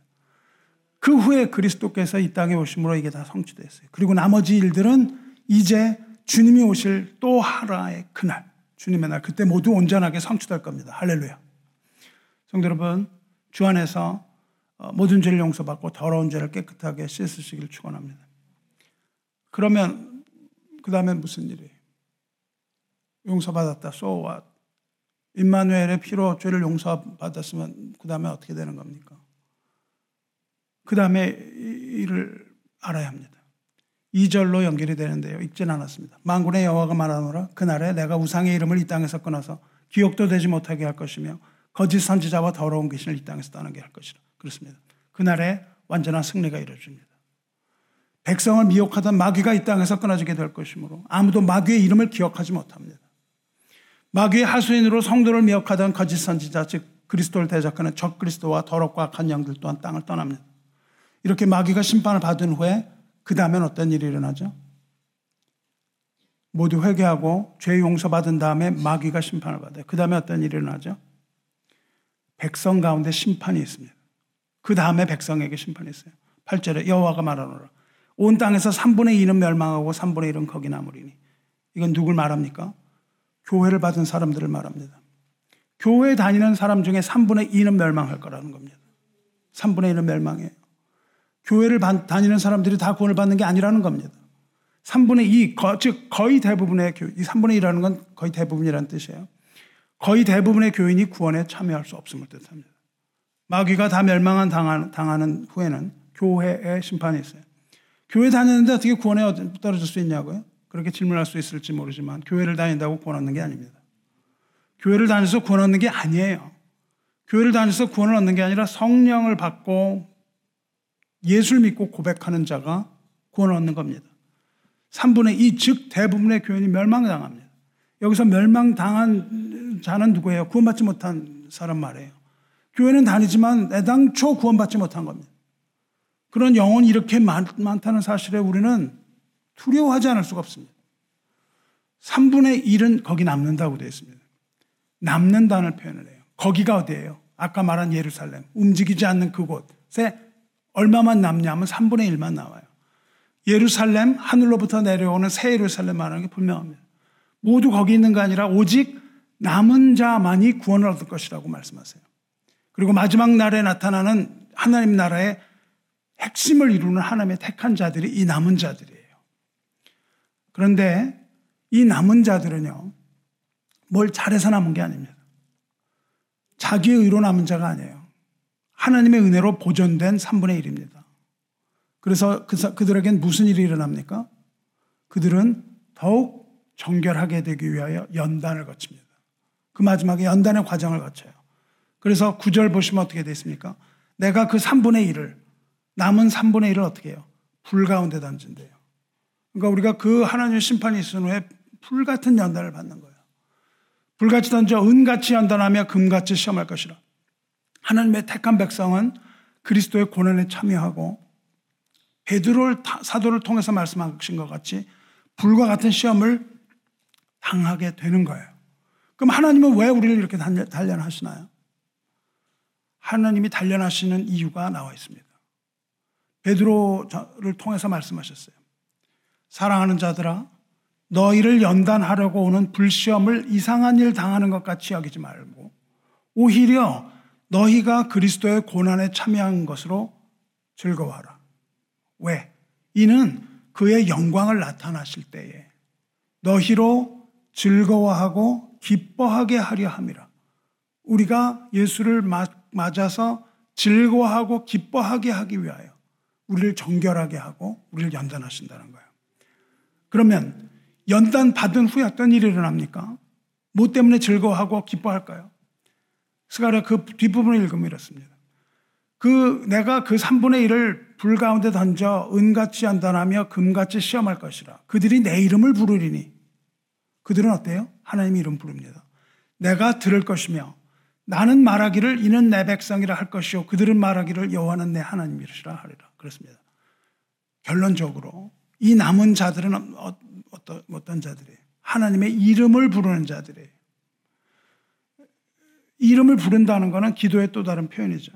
그 후에 그리스도께서 이 땅에 오심으로 이게 다 성취됐어요. 그리고 나머지 일들은 이제 주님이 오실 또 하나의 그날, 주님의 날, 그때 모두 온전하게 성취될 겁니다. 할렐루야. 성도 여러분, 주 안에서 어, 모든 죄를 용서받고 더러운 죄를 깨끗하게 씻으시길 축원합니다. 그러면 그 다음에 무슨 일이에요? 용서받았다. So what? 임마누엘의 피로 죄를 용서받았으면 그 다음에 어떻게 되는 겁니까? 그 다음에 이를 알아야 합니다. 2절로 연결이 되는데요. 읽진 않았습니다. 만군의 여호와가 말하노라 그날에 내가 우상의 이름을 이 땅에서 끊어서 기억도 되지 못하게 할 것이며 거짓 선지자와 더러운 귀신을 이 땅에서 떠나게 할 것이라. 그렇습니다. 그날에 완전한 승리가 이루어집니다. 백성을 미혹하던 마귀가 이 땅에서 끊어지게 될 것이므로 아무도 마귀의 이름을 기억하지 못합니다. 마귀의 하수인으로 성도를 미혹하던 거짓 선지자 즉 그리스도를 대적하는 적 그리스도와 더럽고 악한 영들 또한 땅을 떠납니다. 이렇게 마귀가 심판을 받은 후에 그 다음엔 어떤 일이 일어나죠? 모두 회개하고 죄 용서받은 다음에 마귀가 심판을 받아요. 그 다음에 어떤 일이 일어나죠? 백성 가운데 심판이 있습니다. 그 다음에 백성에게 심판이 있어요. 8절에 여호와가 말하노라. 온 땅에서 3분의 2는 멸망하고 3분의 1은 거기 남으리니. 이건 누굴 말합니까? 교회를 받은 사람들을 말합니다. 교회 다니는 사람 중에 3분의 2는 멸망할 거라는 겁니다. 3분의 1은 멸망해요. 교회를 다니는 사람들이 다 구원을 받는 게 아니라는 겁니다. 3분의 2, 즉 거의 대부분의 교회, 이 3분의 2라는 건 거의 대부분이라는 뜻이에요. 거의 대부분의 교인이 구원에 참여할 수 없음을 뜻합니다. 마귀가 다 멸망한 당하는, 당하는 후에는 교회의 심판이 있어요. 교회 다니는데 어떻게 구원에 떨어질 수 있냐고요? 그렇게 질문할 수 있을지 모르지만 교회를 다닌다고 구원 얻는 게 아닙니다. 교회를 다녀서 구원 얻는 게 아니에요. 교회를 다녀서 구원을 얻는 게 아니라 성령을 받고 예수를 믿고 고백하는 자가 구원을 얻는 겁니다. 3분의 2, 즉 대부분의 교인이 멸망당합니다. 여기서 멸망당한 자는 누구예요? 구원받지 못한 사람 말이에요. 교회는 다니지만 애당초 구원받지 못한 겁니다. 그런 영혼이 이렇게 많, 다는 사실에 우리는 두려워하지 않을 수가 없습니다. 3분의 1은 거기 남는다고 되어 있습니다. 남는다는 표현을 해요. 거기가 어디예요? 아까 말한 예루살렘. 움직이지 않는 그곳에 얼마만 남냐면 3분의 1만 나와요. 예루살렘, 하늘로부터 내려오는 새 예루살렘 말하는 게 분명합니다. 모두 거기 있는 게 아니라 오직 남은 자만이 구원을 얻을 것이라고 말씀하세요. 그리고 마지막 날에 나타나는 하나님 나라의 핵심을 이루는 하나님의 택한 자들이 이 남은 자들이에요. 그런데 이 남은 자들은요, 뭘 잘해서 남은 게 아닙니다. 자기의 의로 남은 자가 아니에요. 하나님의 은혜로 보존된 3분의 1입니다. 그래서 그, 그들에겐 무슨 일이 일어납니까? 그들은 더욱 정결하게 되기 위하여 연단을 거칩니다. 그 마지막에 연단의 과정을 거쳐요. 그래서 구절 보시면 어떻게 되어 있습니까? 내가 그 3분의 1을, 남은 3분의 1을 어떻게 해요? 불 가운데 던진대요. 그러니까 우리가 그 하나님의 심판이 있은 후에 불 같은 연단을 받는 거예요. 불같이 던져 은같이 연단하며 금같이 시험할 것이라. 하나님의 택한 백성은 그리스도의 고난에 참여하고 베드로 사도를 통해서 말씀하신 것 같이 불과 같은 시험을 당하게 되는 거예요. 그럼 하나님은 왜 우리를 이렇게 단련하시나요? 하나님이 단련하시는 이유가 나와 있습니다. 베드로를 통해서 말씀하셨어요. 사랑하는 자들아, 너희를 연단하려고 오는 불시험을 이상한 일 당하는 것 같이 여기지 말고 오히려 너희가 그리스도의 고난에 참여한 것으로 즐거워하라. 왜? 이는 그의 영광을 나타나실 때에 너희로 즐거워하고 기뻐하게 하려 함이라. 우리가 예수를 맞아서 즐거워하고 기뻐하게 하기 위하여 우리를 정결하게 하고 우리를 연단하신다는 거예요. 그러면 연단 받은 후에 어떤 일이 일어납니까? 뭐 때문에 즐거워하고 기뻐할까요? 스가랴 그 뒷부분을 읽으면 이렇습니다. 그 내가 그 3분의 1을 불 가운데 던져 은같이 연단하며 금같이 시험할 것이라. 그들이 내 이름을 부르리니 그들은 어때요? 하나님 이름 부릅니다. 내가 들을 것이며 나는 말하기를 이는 내 백성이라 할 것이요 그들은 말하기를 여호와는 내 하나님이시라 하리라. 그렇습니다. 결론적으로 이 남은 자들은 어, 어떤 어떤 자들이에요? 하나님의 이름을 부르는 자들이에요. 이름을 부른다는 것은 기도의 또 다른 표현이죠.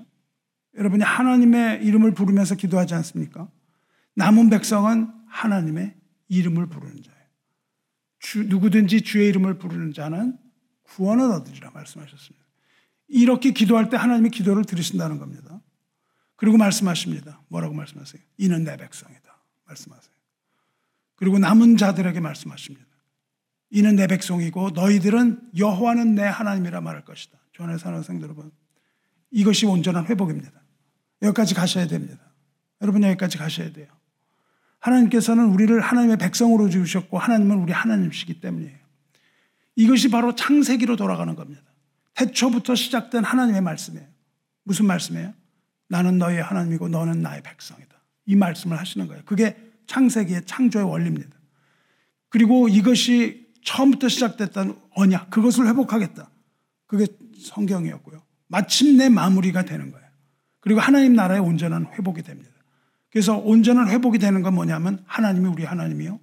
여러분이 하나님의 이름을 부르면서 기도하지 않습니까? 남은 백성은 하나님의 이름을 부르는 자예요. 주, 누구든지 주의 이름을 부르는 자는 구원을 얻으리라 말씀하셨습니다. 이렇게 기도할 때 하나님이 기도를 들으신다는 겁니다. 그리고 말씀하십니다. 뭐라고 말씀하세요? 이는 내 백성이다. 말씀하세요. 그리고 남은 자들에게 말씀하십니다. 이는 내 백성이고 너희들은 여호와는 내 하나님이라 말할 것이다. 조안의 사는 성도 여러분, 이것이 온전한 회복입니다. 여기까지 가셔야 됩니다. 여러분 여기까지 가셔야 돼요. 하나님께서는 우리를 하나님의 백성으로 지으셨고 하나님은 우리 하나님이시기 때문이에요. 이것이 바로 창세기로 돌아가는 겁니다. 태초부터 시작된 하나님의 말씀이에요. 무슨 말씀이에요? 나는 너의 하나님이고 너는 나의 백성이다. 이 말씀을 하시는 거예요. 그게 창세기의 창조의 원리입니다. 그리고 이것이 처음부터 시작됐던 언약, 그것을 회복하겠다. 그게 성경이었고요. 마침내 마무리가 되는 거예요. 그리고 하나님 나라의 온전한 회복이 됩니다. 그래서 온전한 회복이 되는 건 뭐냐면 하나님이 우리 하나님이요.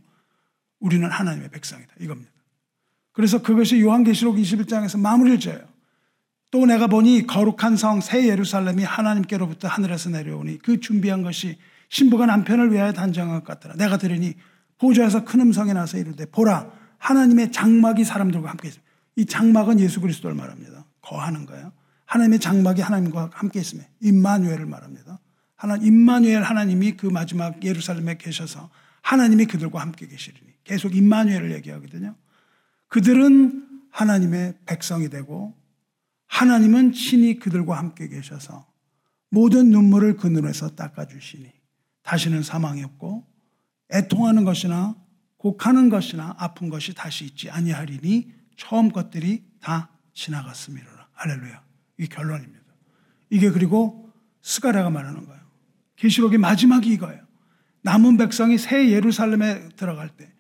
우리는 하나님의 백성이다. 이겁니다. 그래서 그것이 요한계시록 21장에서 마무리를 지어요. 또 내가 보니 거룩한 성 새 예루살렘이 하나님께로부터 하늘에서 내려오니 그 준비한 것이 신부가 남편을 위하여 단정한 것 같더라. 내가 들으니 보좌에서 큰 음성이 나서 이르되 보라 하나님의 장막이 사람들과 함께 있습니다. 이 장막은 예수 그리스도를 말합니다. 거하는 거예요. 하나님의 장막이 하나님과 함께 있음에 임마누엘을 말합니다. 하나 임마누엘 하나님이 그 마지막 예루살렘에 계셔서 하나님이 그들과 함께 계시리니 계속 임마누엘을 얘기하거든요. 그들은 하나님의 백성이 되고 하나님은 친히 그들과 함께 계셔서 모든 눈물을 그 눈에서 닦아주시니 다시는 사망이 없고 애통하는 것이나 곡하는 것이나 아픈 것이 다시 있지 아니하리니 처음 것들이 다 지나갔음이라. 할렐루야. 이게 결론입니다. 이게 그리고 스가랴가 말하는 거예요. 계시록의 마지막이 이거예요. 남은 백성이 새 예루살렘에 들어갈 때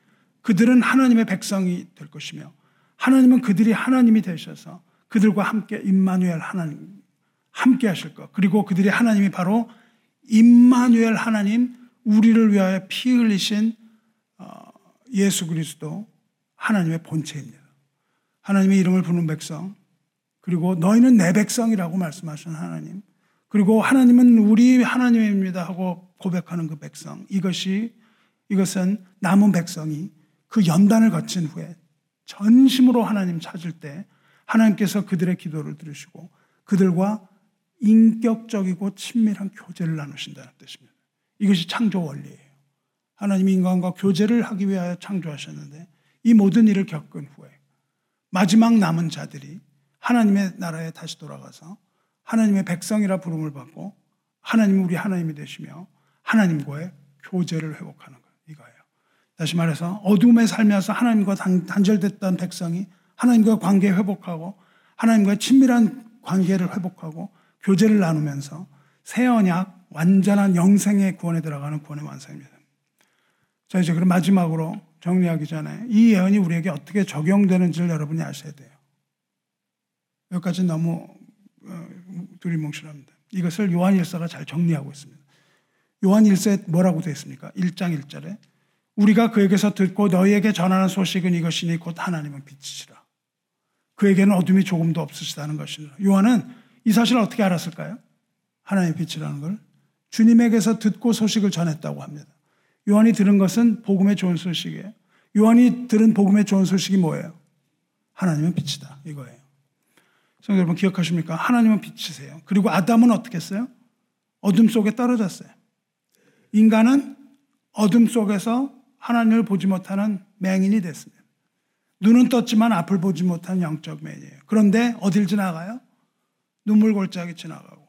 그들은 하나님의 백성이 될 것이며 하나님은 그들이 하나님이 되셔서 그들과 함께 임마누엘 하나님 함께 하실 것. 그리고 그들이 하나님이 바로 임마누엘 하나님 우리를 위하여 피 흘리신 어, 예수 그리스도 하나님의 본체입니다. 하나님의 이름을 부르는 백성 그리고 너희는 내 백성이라고 말씀하신 하나님 그리고 하나님은 우리 하나님입니다 하고 고백하는 그 백성 이것이 이것은 남은 백성이 그 연단을 거친 후에 전심으로 하나님 찾을 때 하나님께서 그들의 기도를 들으시고 그들과 인격적이고 친밀한 교제를 나누신다는 뜻입니다. 이것이 창조 원리예요. 하나님이 인간과 교제를 하기 위하여 창조하셨는데 이 모든 일을 겪은 후에 마지막 남은 자들이 하나님의 나라에 다시 돌아가서 하나님의 백성이라 부름을 받고 하나님이 우리 하나님이 되시며 하나님과의 교제를 회복하는 것 이거예요. 다시 말해서 어둠에 살면서 하나님과 단절됐던 백성이 하나님과 관계 회복하고 하나님과 친밀한 관계를 회복하고 교제를 나누면서 새 언약 완전한 영생의 구원에 들어가는 구원의 완성입니다. 자 이제 그럼 마지막으로 정리하기 전에 이 예언이 우리에게 어떻게 적용되는지를 여러분이 아셔야 돼요. 여기까지 너무 어, 두리뭉실합니다. 이것을 요한 일서가 잘 정리하고 있습니다. 요한 일서에 뭐라고 되어 있습니까? 1장 1절에 우리가 그에게서 듣고 너희에게 전하는 소식은 이것이니 곧 하나님은 빛이시라. 그에게는 어둠이 조금도 없으시다는 것이니라. 요한은 이 사실을 어떻게 알았을까요? 하나님의 빛이라는 걸 주님에게서 듣고 소식을 전했다고 합니다. 요한이 들은 것은 복음의 좋은 소식이에요. 요한이 들은 복음의 좋은 소식이 뭐예요? 하나님은 빛이다. 이거예요. 성도 여러분 기억하십니까? 하나님은 빛이세요. 그리고 아담은 어떻게 했어요? 어둠 속에 떨어졌어요. 인간은 어둠 속에서 하나님을 보지 못하는 맹인이 됐습니다. 눈은 떴지만 앞을 보지 못한 영적 맹이에요. 그런데 어딜 지나가요? 눈물 골짜기 지나가고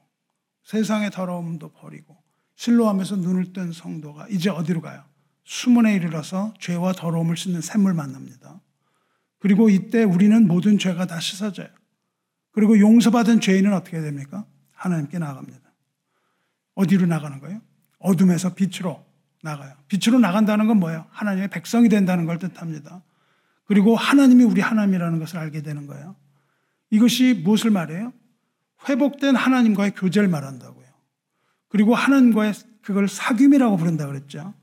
세상의 더러움도 버리고 실로하면서 눈을 뜬 성도가 이제 어디로 가요? 수문에 이르러서 죄와 더러움을 씻는 샘물 만납니다. 그리고 이때 우리는 모든 죄가 다 씻어져요. 그리고 용서받은 죄인은 어떻게 됩니까? 하나님께 나갑니다. 어디로 나가는 거예요? 어둠에서 빛으로 나가요. 빛으로 나간다는 건 뭐예요? 하나님의 백성이 된다는 걸 뜻합니다. 그리고 하나님이 우리 하나님이라는 것을 알게 되는 거예요. 이것이 무엇을 말해요? 회복된 하나님과의 교제를 말한다고요. 그리고 하나님과의 그걸 사귐이라고 부른다 그랬죠.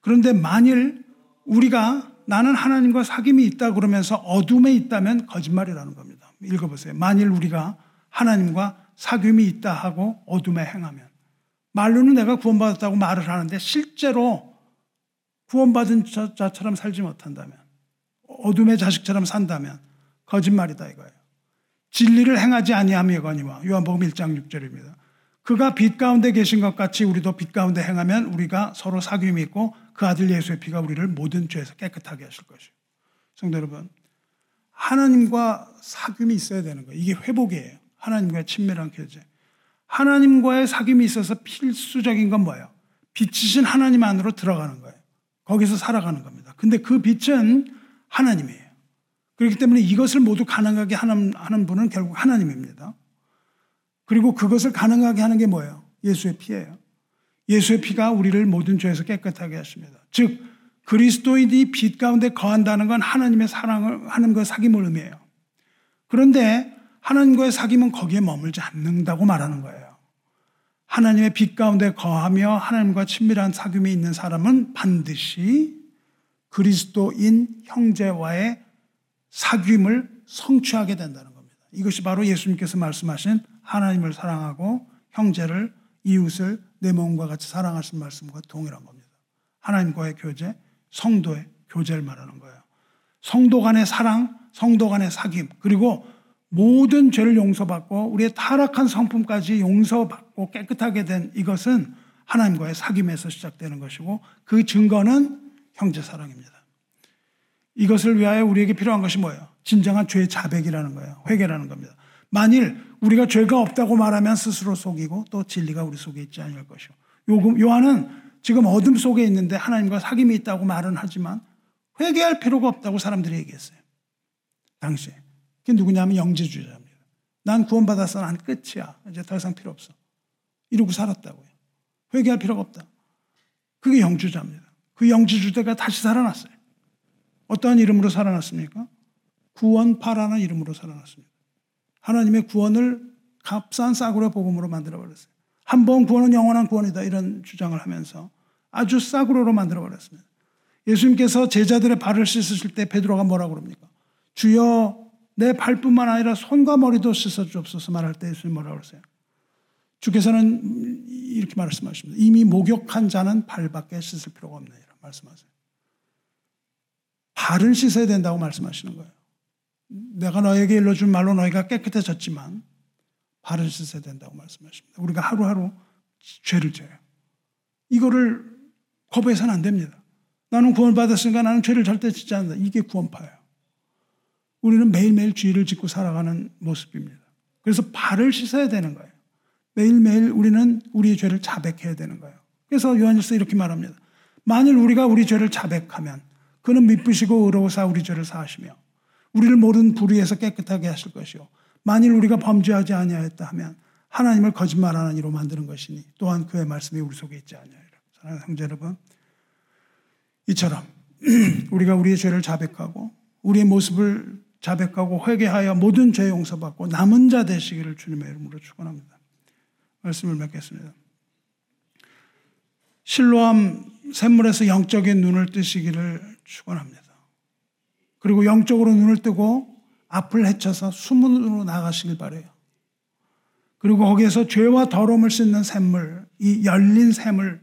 그런데 만일 우리가 나는 하나님과 사귐이 있다 그러면서 어둠에 있다면 거짓말이라는 겁니다. 읽어보세요. 만일 우리가 하나님과 사귐이 있다 하고 어둠에 행하면 말로는 내가 구원받았다고 말을 하는데 실제로 구원받은 자처럼 살지 못한다면 어둠의 자식처럼 산다면 거짓말이다 이거예요. 진리를 행하지 아니하며거니와 요한복음 1장 6절입니다. 그가 빛 가운데 계신 것 같이 우리도 빛 가운데 행하면 우리가 서로 사귐이 있고 그 아들 예수의 피가 우리를 모든 죄에서 깨끗하게 하실 것이요. 성도 여러분, 하나님과 사귐이 있어야 되는 거예요. 이게 회복이에요. 하나님과의 친밀한 교제. 하나님과의 사귐이 있어서 필수적인 건 뭐예요? 빛이신 하나님 안으로 들어가는 거예요. 거기서 살아가는 겁니다. 근데 그 빛은 하나님이에요. 그렇기 때문에 이것을 모두 가능하게 하는, 분은 결국 하나님입니다. 그리고 그것을 가능하게 하는 게 뭐예요? 예수의 피예요. 예수의 피가 우리를 모든 죄에서 깨끗하게 하십니다. 즉 그리스도인이 빛 가운데 거한다는 건 하나님의 사랑을 하나님과 사귐을 의미해요. 그런데 하나님과의 사귐은 거기에 머물지 않는다고 말하는 거예요. 하나님의 빛 가운데 거하며 하나님과 친밀한 사귐이 있는 사람은 반드시 그리스도인 형제와의 사귐을 성취하게 된다는 겁니다. 이것이 바로 예수님께서 말씀하신 하나님을 사랑하고 형제를 이웃을 내 몸과 같이 사랑하신 말씀과 동일한 겁니다. 하나님과의 교제, 성도의 교제를 말하는 거예요. 성도 간의 사랑, 성도 간의 사귐, 그리고 모든 죄를 용서받고 우리의 타락한 성품까지 용서받고 깨끗하게 된 이것은 하나님과의 사귐에서 시작되는 것이고 그 증거는 형제 사랑입니다. 이것을 위하여 우리에게 필요한 것이 뭐예요? 진정한 죄 자백이라는 거예요. 회개라는 겁니다. 만일 우리가 죄가 없다고 말하면 스스로 속이고 또 진리가 우리 속에 있지 않을 것이고 요한은 지금 어둠 속에 있는데 하나님과 사귐이 있다고 말은 하지만 회개할 필요가 없다고 사람들이 얘기했어요. 당시에. 그게 누구냐면 영지주의자입니다. 난 구원받았어. 난 끝이야. 이제 더 이상 필요 없어. 이러고 살았다고요. 회개할 필요가 없다. 그게 영주자입니다. 그 영지주대가 다시 살아났어요. 어떠한 이름으로 살아났습니까? 구원파라는 이름으로 살아났습니다. 하나님의 구원을 값싼 싸구려 복음으로 만들어버렸어요. 한 번 구원은 영원한 구원이다. 이런 주장을 하면서 아주 싸구려로 만들어 버렸습니다. 예수님께서 제자들의 발을 씻으실 때 베드로가 뭐라고 그럽니까? 주여 내 발뿐만 아니라 손과 머리도 씻어 주옵소서 말할 때 예수님 뭐라고 그러세요? 주께서는 이렇게 말씀하십니다. 이미 목욕한 자는 발밖에 씻을 필요가. 이런 말씀하세요. 발을 씻어야 된다고 말씀하시는 거예요. 내가 너에게 일러준 말로 너희가 깨끗해졌지만 발을 씻어야 된다고 말씀하십니다. 우리가 하루하루 죄를 져요. 이거를 거부해서는 안 됩니다. 나는 구원받았으니까 나는 죄를 절대 짓지 않는다. 이게 구원파예요. 우리는 매일매일 죄를 짓고 살아가는 모습입니다. 그래서 발을 씻어야 되는 거예요. 매일매일 우리는 우리의 죄를 자백해야 되는 거예요. 그래서 요한일서 이렇게 말합니다. 만일 우리가 우리 죄를 자백하면 그는 미쁘시고 의로우사 우리 죄를 사하시며 우리를 모든 불의에서 깨끗하게 하실 것이요. 만일 우리가 범죄하지 아니하였다 하면 하나님을 거짓말하는 이로 만드는 것이니 또한 그의 말씀이 우리 속에 있지 아니하리라. 사랑하는 형제 여러분, 이처럼 (clears throat) 우리가 우리의 죄를 자백하고 우리의 모습을 자백하고 회개하여 모든 죄 용서받고 남은 자 되시기를 주님의 이름으로 축원합니다. 말씀을 맺겠습니다. 실로암 샘물에서 영적인 눈을 뜨시기를 축원합니다. 그리고 영적으로 눈을 뜨고 앞을 헤쳐서 수문으로 나가시길 바래요. 그리고 거기에서 죄와 더러움을 씻는 샘물, 이 열린 샘을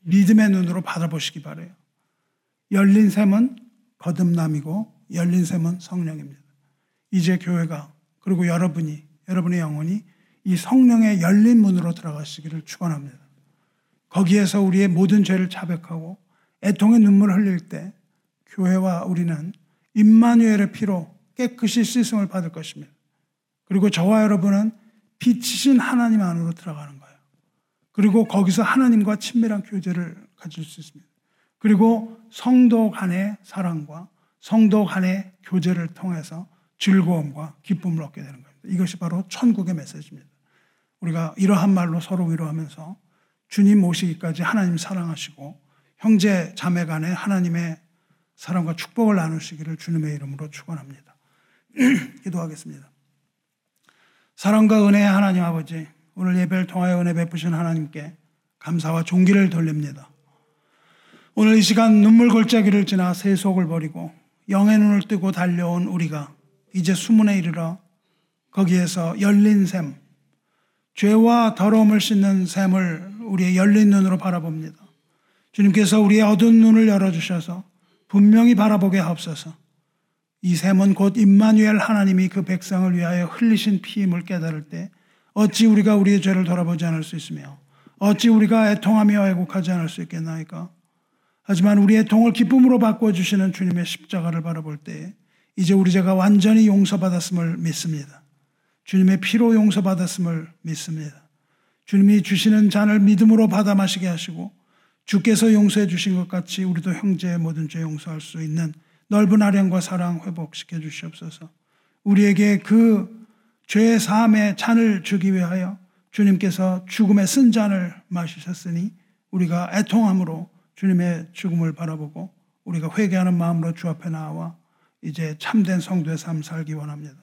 믿음의 눈으로 바라보시기 바래요. 열린 샘은 거듭남이고 열린 샘은 성령입니다. 이제 교회가 그리고 여러분이 여러분의 영혼이 이 성령의 열린 문으로 들어가시기를 축원합니다. 거기에서 우리의 모든 죄를 자백하고 애통의 눈물을 흘릴 때 교회와 우리는 임마누엘의 피로 깨끗이 씻음을 받을 것입니다. 그리고 저와 여러분은 빛이신 하나님 안으로 들어가는 거예요. 그리고 거기서 하나님과 친밀한 교제를 가질 수 있습니다. 그리고 성도 간의 사랑과 성도 간의 교제를 통해서 즐거움과 기쁨을 얻게 되는 겁니다. 이것이 바로 천국의 메시지입니다. 우리가 이러한 말로 서로 위로하면서 주님 모시기까지 하나님 사랑하시고 형제 자매 간에 하나님의 사랑과 축복을 나누시기를 주님의 이름으로 축원합니다. (clears throat) 기도하겠습니다. 사랑과 은혜의 하나님 아버지, 오늘 예배를 통하여 은혜 베푸신 하나님께 감사와 존귀를 돌립니다. 오늘 이 시간 눈물 골짜기를 지나 세속을 버리고 영의 눈을 뜨고 달려온 우리가 이제 수문에 이르러 거기에서 열린 샘, 죄와 더러움을 씻는 샘을 우리의 열린 눈으로 바라봅니다. 주님께서 우리의 어두운 눈을 열어주셔서 분명히 바라보게 하옵소서. 이 샘은 곧 임마누엘 하나님이 그 백성을 위하여 흘리신 피임을 깨달을 때 어찌 우리가 우리의 죄를 돌아보지 않을 수 있으며 어찌 우리가 애통하며 애곡하지 않을 수 있겠나이까? 하지만 우리의 통을 기쁨으로 바꿔 주시는 주님의 십자가를 바라볼 때 이제 우리 죄가 완전히 용서받았음을 믿습니다. 주님의 피로 용서받았음을 믿습니다. 주님이 주시는 잔을 믿음으로 받아 마시게 하시고 주께서 용서해 주신 것 같이 우리도 형제의 모든 죄 용서할 수 있는 넓은 아량과 사랑 회복시켜 주시옵소서. 우리에게 그 죄의 사함의 잔을 주기 위하여 주님께서 죽음의 쓴 잔을 마시셨으니 우리가 애통함으로 주님의 죽음을 바라보고 우리가 회개하는 마음으로 주 앞에 나와 이제 참된 성도의 삶 살기 원합니다.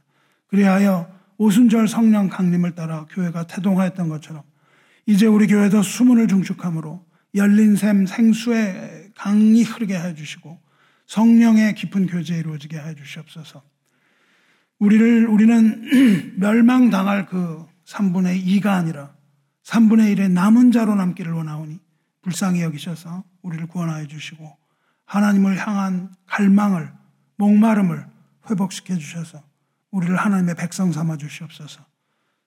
그리하여 오순절 성령 강림을 따라 교회가 태동하였던 것처럼 이제 우리 교회도 수문을 중축함으로 열린 샘 생수의 강이 흐르게 해 주시고 성령의 깊은 교제 이루어지게 해 주시옵소서. 우리를 우리는 (clears throat) 멸망당할 그 3분의 2가 아니라 3분의 1의 남은 자로 남기를 원하오니 불쌍히 여기셔서 우리를 구원하여 주시고 하나님을 향한 갈망을 목마름을 회복시켜 주셔서 우리를 하나님의 백성 삼아 주시옵소서.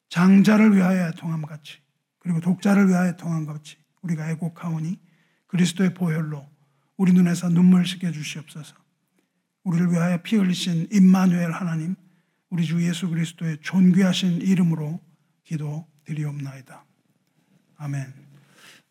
장자를 위하여 통함 같이 그리고 독자를 위하여 통함 같이 우리가 애곡하오니 그리스도의 보혈로 우리 눈에서 눈물 씻겨 주시옵소서. 우리를 위하여 피 흘리신 임마누엘 하나님 우리 주 예수 그리스도의 존귀하신 이름으로 기도 드리옵나이다. 아멘.